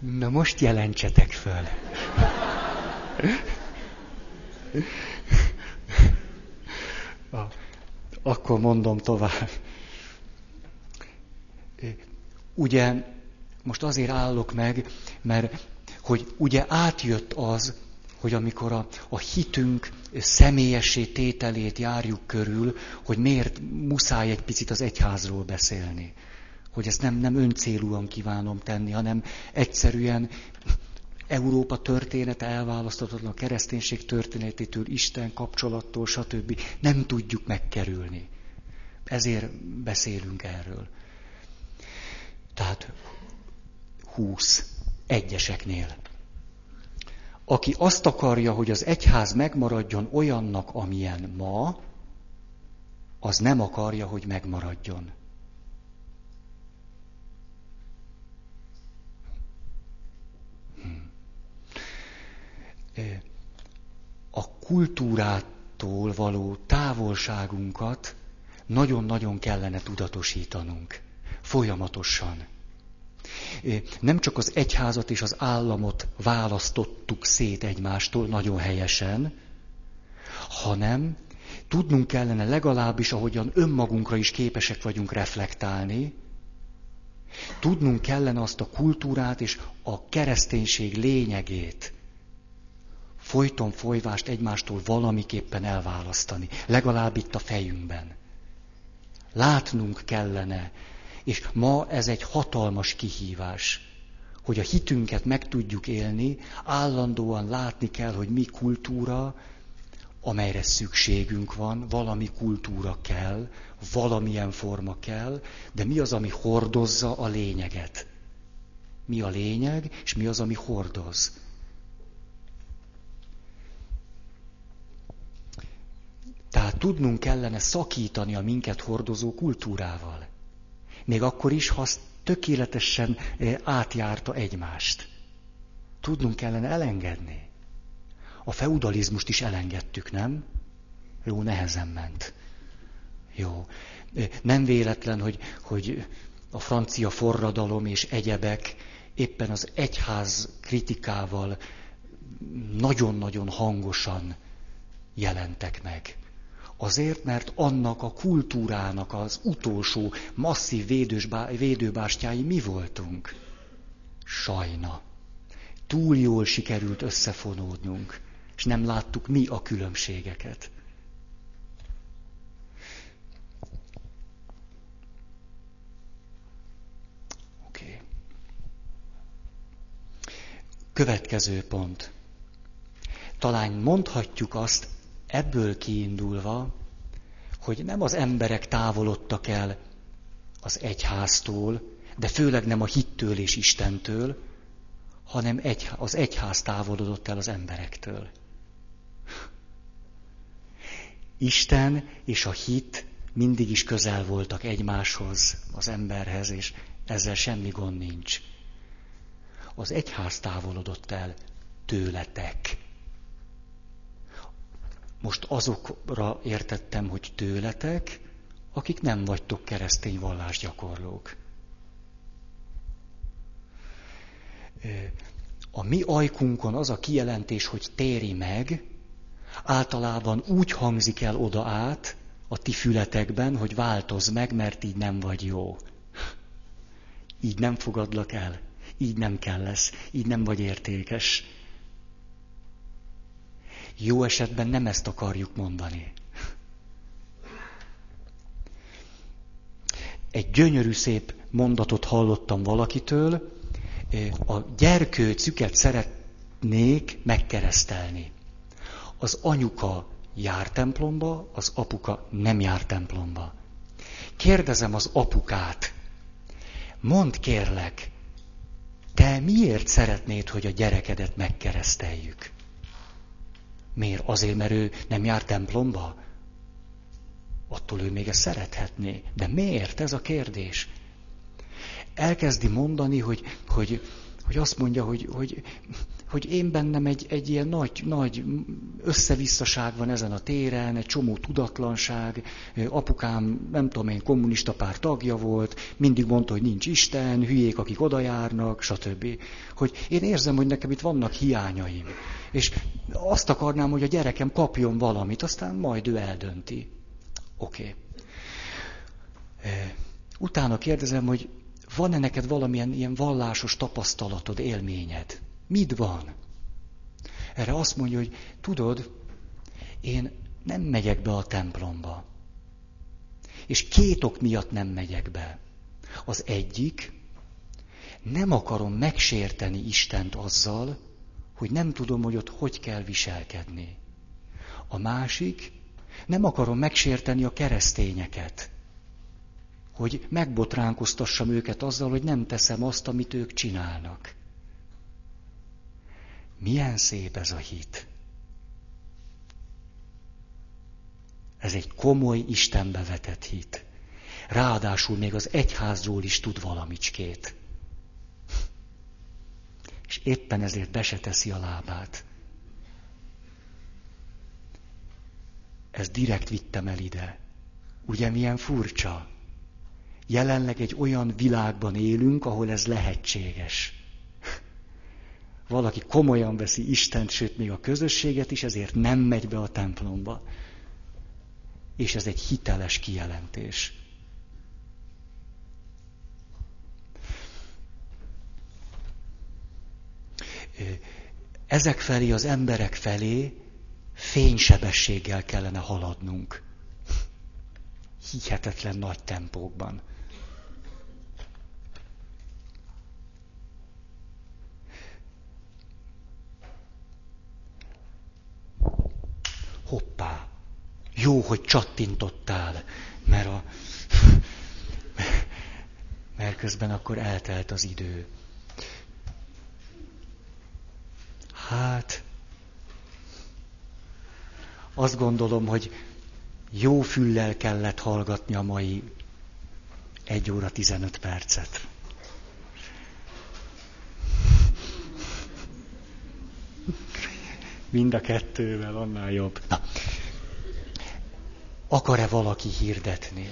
Na most jelentsetek föl. Akkor mondom tovább. Ugye most azért állok meg, mert hogy ugye átjött az, hogy amikor a, a hitünk személyessé tételét járjuk körül, hogy miért muszáj egy picit az egyházról beszélni hogy ezt nem, nem öncélúan kívánom tenni, hanem egyszerűen Európa története elválaszthatatlan a kereszténység történetétől, Isten kapcsolattól, stb. Nem tudjuk megkerülni. Ezért beszélünk erről. Tehát 20 egyeseknél. Aki azt akarja, hogy az egyház megmaradjon olyannak, amilyen ma, az nem akarja, hogy megmaradjon. A kultúrától való távolságunkat nagyon-nagyon kellene tudatosítanunk. Folyamatosan. Nem csak az egyházat és az államot választottuk szét egymástól nagyon helyesen, hanem tudnunk kellene legalábbis, ahogyan önmagunkra is képesek vagyunk reflektálni, tudnunk kellene azt a kultúrát és a kereszténység lényegét, folyton folyvást egymástól valamiképpen elválasztani, legalább itt a fejünkben. Látnunk kellene, és ma ez egy hatalmas kihívás, hogy a hitünket meg tudjuk élni, állandóan látni kell, hogy mi kultúra, amelyre szükségünk van, valami kultúra kell, valamilyen forma kell, de mi az, ami hordozza a lényeget? Mi a lényeg, és mi az, ami hordoz? Tehát tudnunk kellene szakítani a minket hordozó kultúrával. Még akkor is, ha az tökéletesen eh, átjárta egymást. Tudnunk kellene elengedni. A feudalizmust is elengedtük, nem? Jó, nehezen ment. Jó. Eh, nem véletlen, hogy, hogy a francia forradalom és egyebek éppen az egyház kritikával nagyon-nagyon hangosan jelentek meg. Azért, mert annak a kultúrának az utolsó masszív védőbástyái mi voltunk. Sajna. Túl jól sikerült összefonódnunk, és nem láttuk mi a különbségeket. Okay. Következő pont. Talán mondhatjuk azt ebből kiindulva, hogy nem az emberek távolodtak el az egyháztól, de főleg nem a hittől és Istentől, hanem egy, az egyház távolodott el az emberektől. Isten és a hit mindig is közel voltak egymáshoz, az emberhez, és ezzel semmi gond nincs. Az egyház távolodott el tőletek. Most azokra értettem, hogy tőletek, akik nem vagytok keresztény vallásgyakorlók. A mi ajkunkon az a kijelentés, hogy téri meg, általában úgy hangzik el oda át a ti fületekben, hogy változ meg, mert így nem vagy jó. Így nem fogadlak el, így nem kell lesz, így nem vagy értékes. Jó esetben nem ezt akarjuk mondani. Egy gyönyörű szép mondatot hallottam valakitől, a gyerkőcüket szeretnék megkeresztelni. Az anyuka jár templomba, az apuka nem jár templomba. Kérdezem az apukát, mondd kérlek, te miért szeretnéd, hogy a gyerekedet megkereszteljük? Miért? Azért, mert ő nem jár templomba? Attól ő még ezt szerethetné. De miért? Ez a kérdés elkezdi mondani, hogy, hogy, hogy azt mondja, hogy, hogy, hogy én bennem egy, egy ilyen nagy, nagy összevisszaság van ezen a téren, egy csomó tudatlanság, apukám, nem tudom én, kommunista pár tagja volt, mindig mondta, hogy nincs Isten, hülyék, akik oda járnak, stb. Hogy én érzem, hogy nekem itt vannak hiányaim. És azt akarnám, hogy a gyerekem kapjon valamit, aztán majd ő eldönti. Oké. Okay. Utána kérdezem, hogy van-e neked valamilyen ilyen vallásos tapasztalatod, élményed? Mit van? Erre azt mondja, hogy tudod, én nem megyek be a templomba. És két ok miatt nem megyek be. Az egyik, nem akarom megsérteni Istent azzal, hogy nem tudom, hogy ott hogy kell viselkedni. A másik, nem akarom megsérteni a keresztényeket hogy megbotránkoztassam őket azzal, hogy nem teszem azt, amit ők csinálnak. Milyen szép ez a hit. Ez egy komoly Istenbe vetett hit. Ráadásul még az egyházról is tud valamicskét. És éppen ezért be se teszi a lábát. Ez direkt vittem el ide. Ugye milyen furcsa? Jelenleg egy olyan világban élünk, ahol ez lehetséges. Valaki komolyan veszi Istent, sőt még a közösséget is, ezért nem megy be a templomba. És ez egy hiteles kijelentés. Ezek felé, az emberek felé fénysebességgel kellene haladnunk. Hihetetlen nagy tempókban. Hoppá, jó, hogy csattintottál, mert, a, mert közben akkor eltelt az idő. Hát, azt gondolom, hogy jó füllel kellett hallgatni a mai egy óra 15 percet. Mind a kettővel annál jobb. Na. Akar-e valaki hirdetni?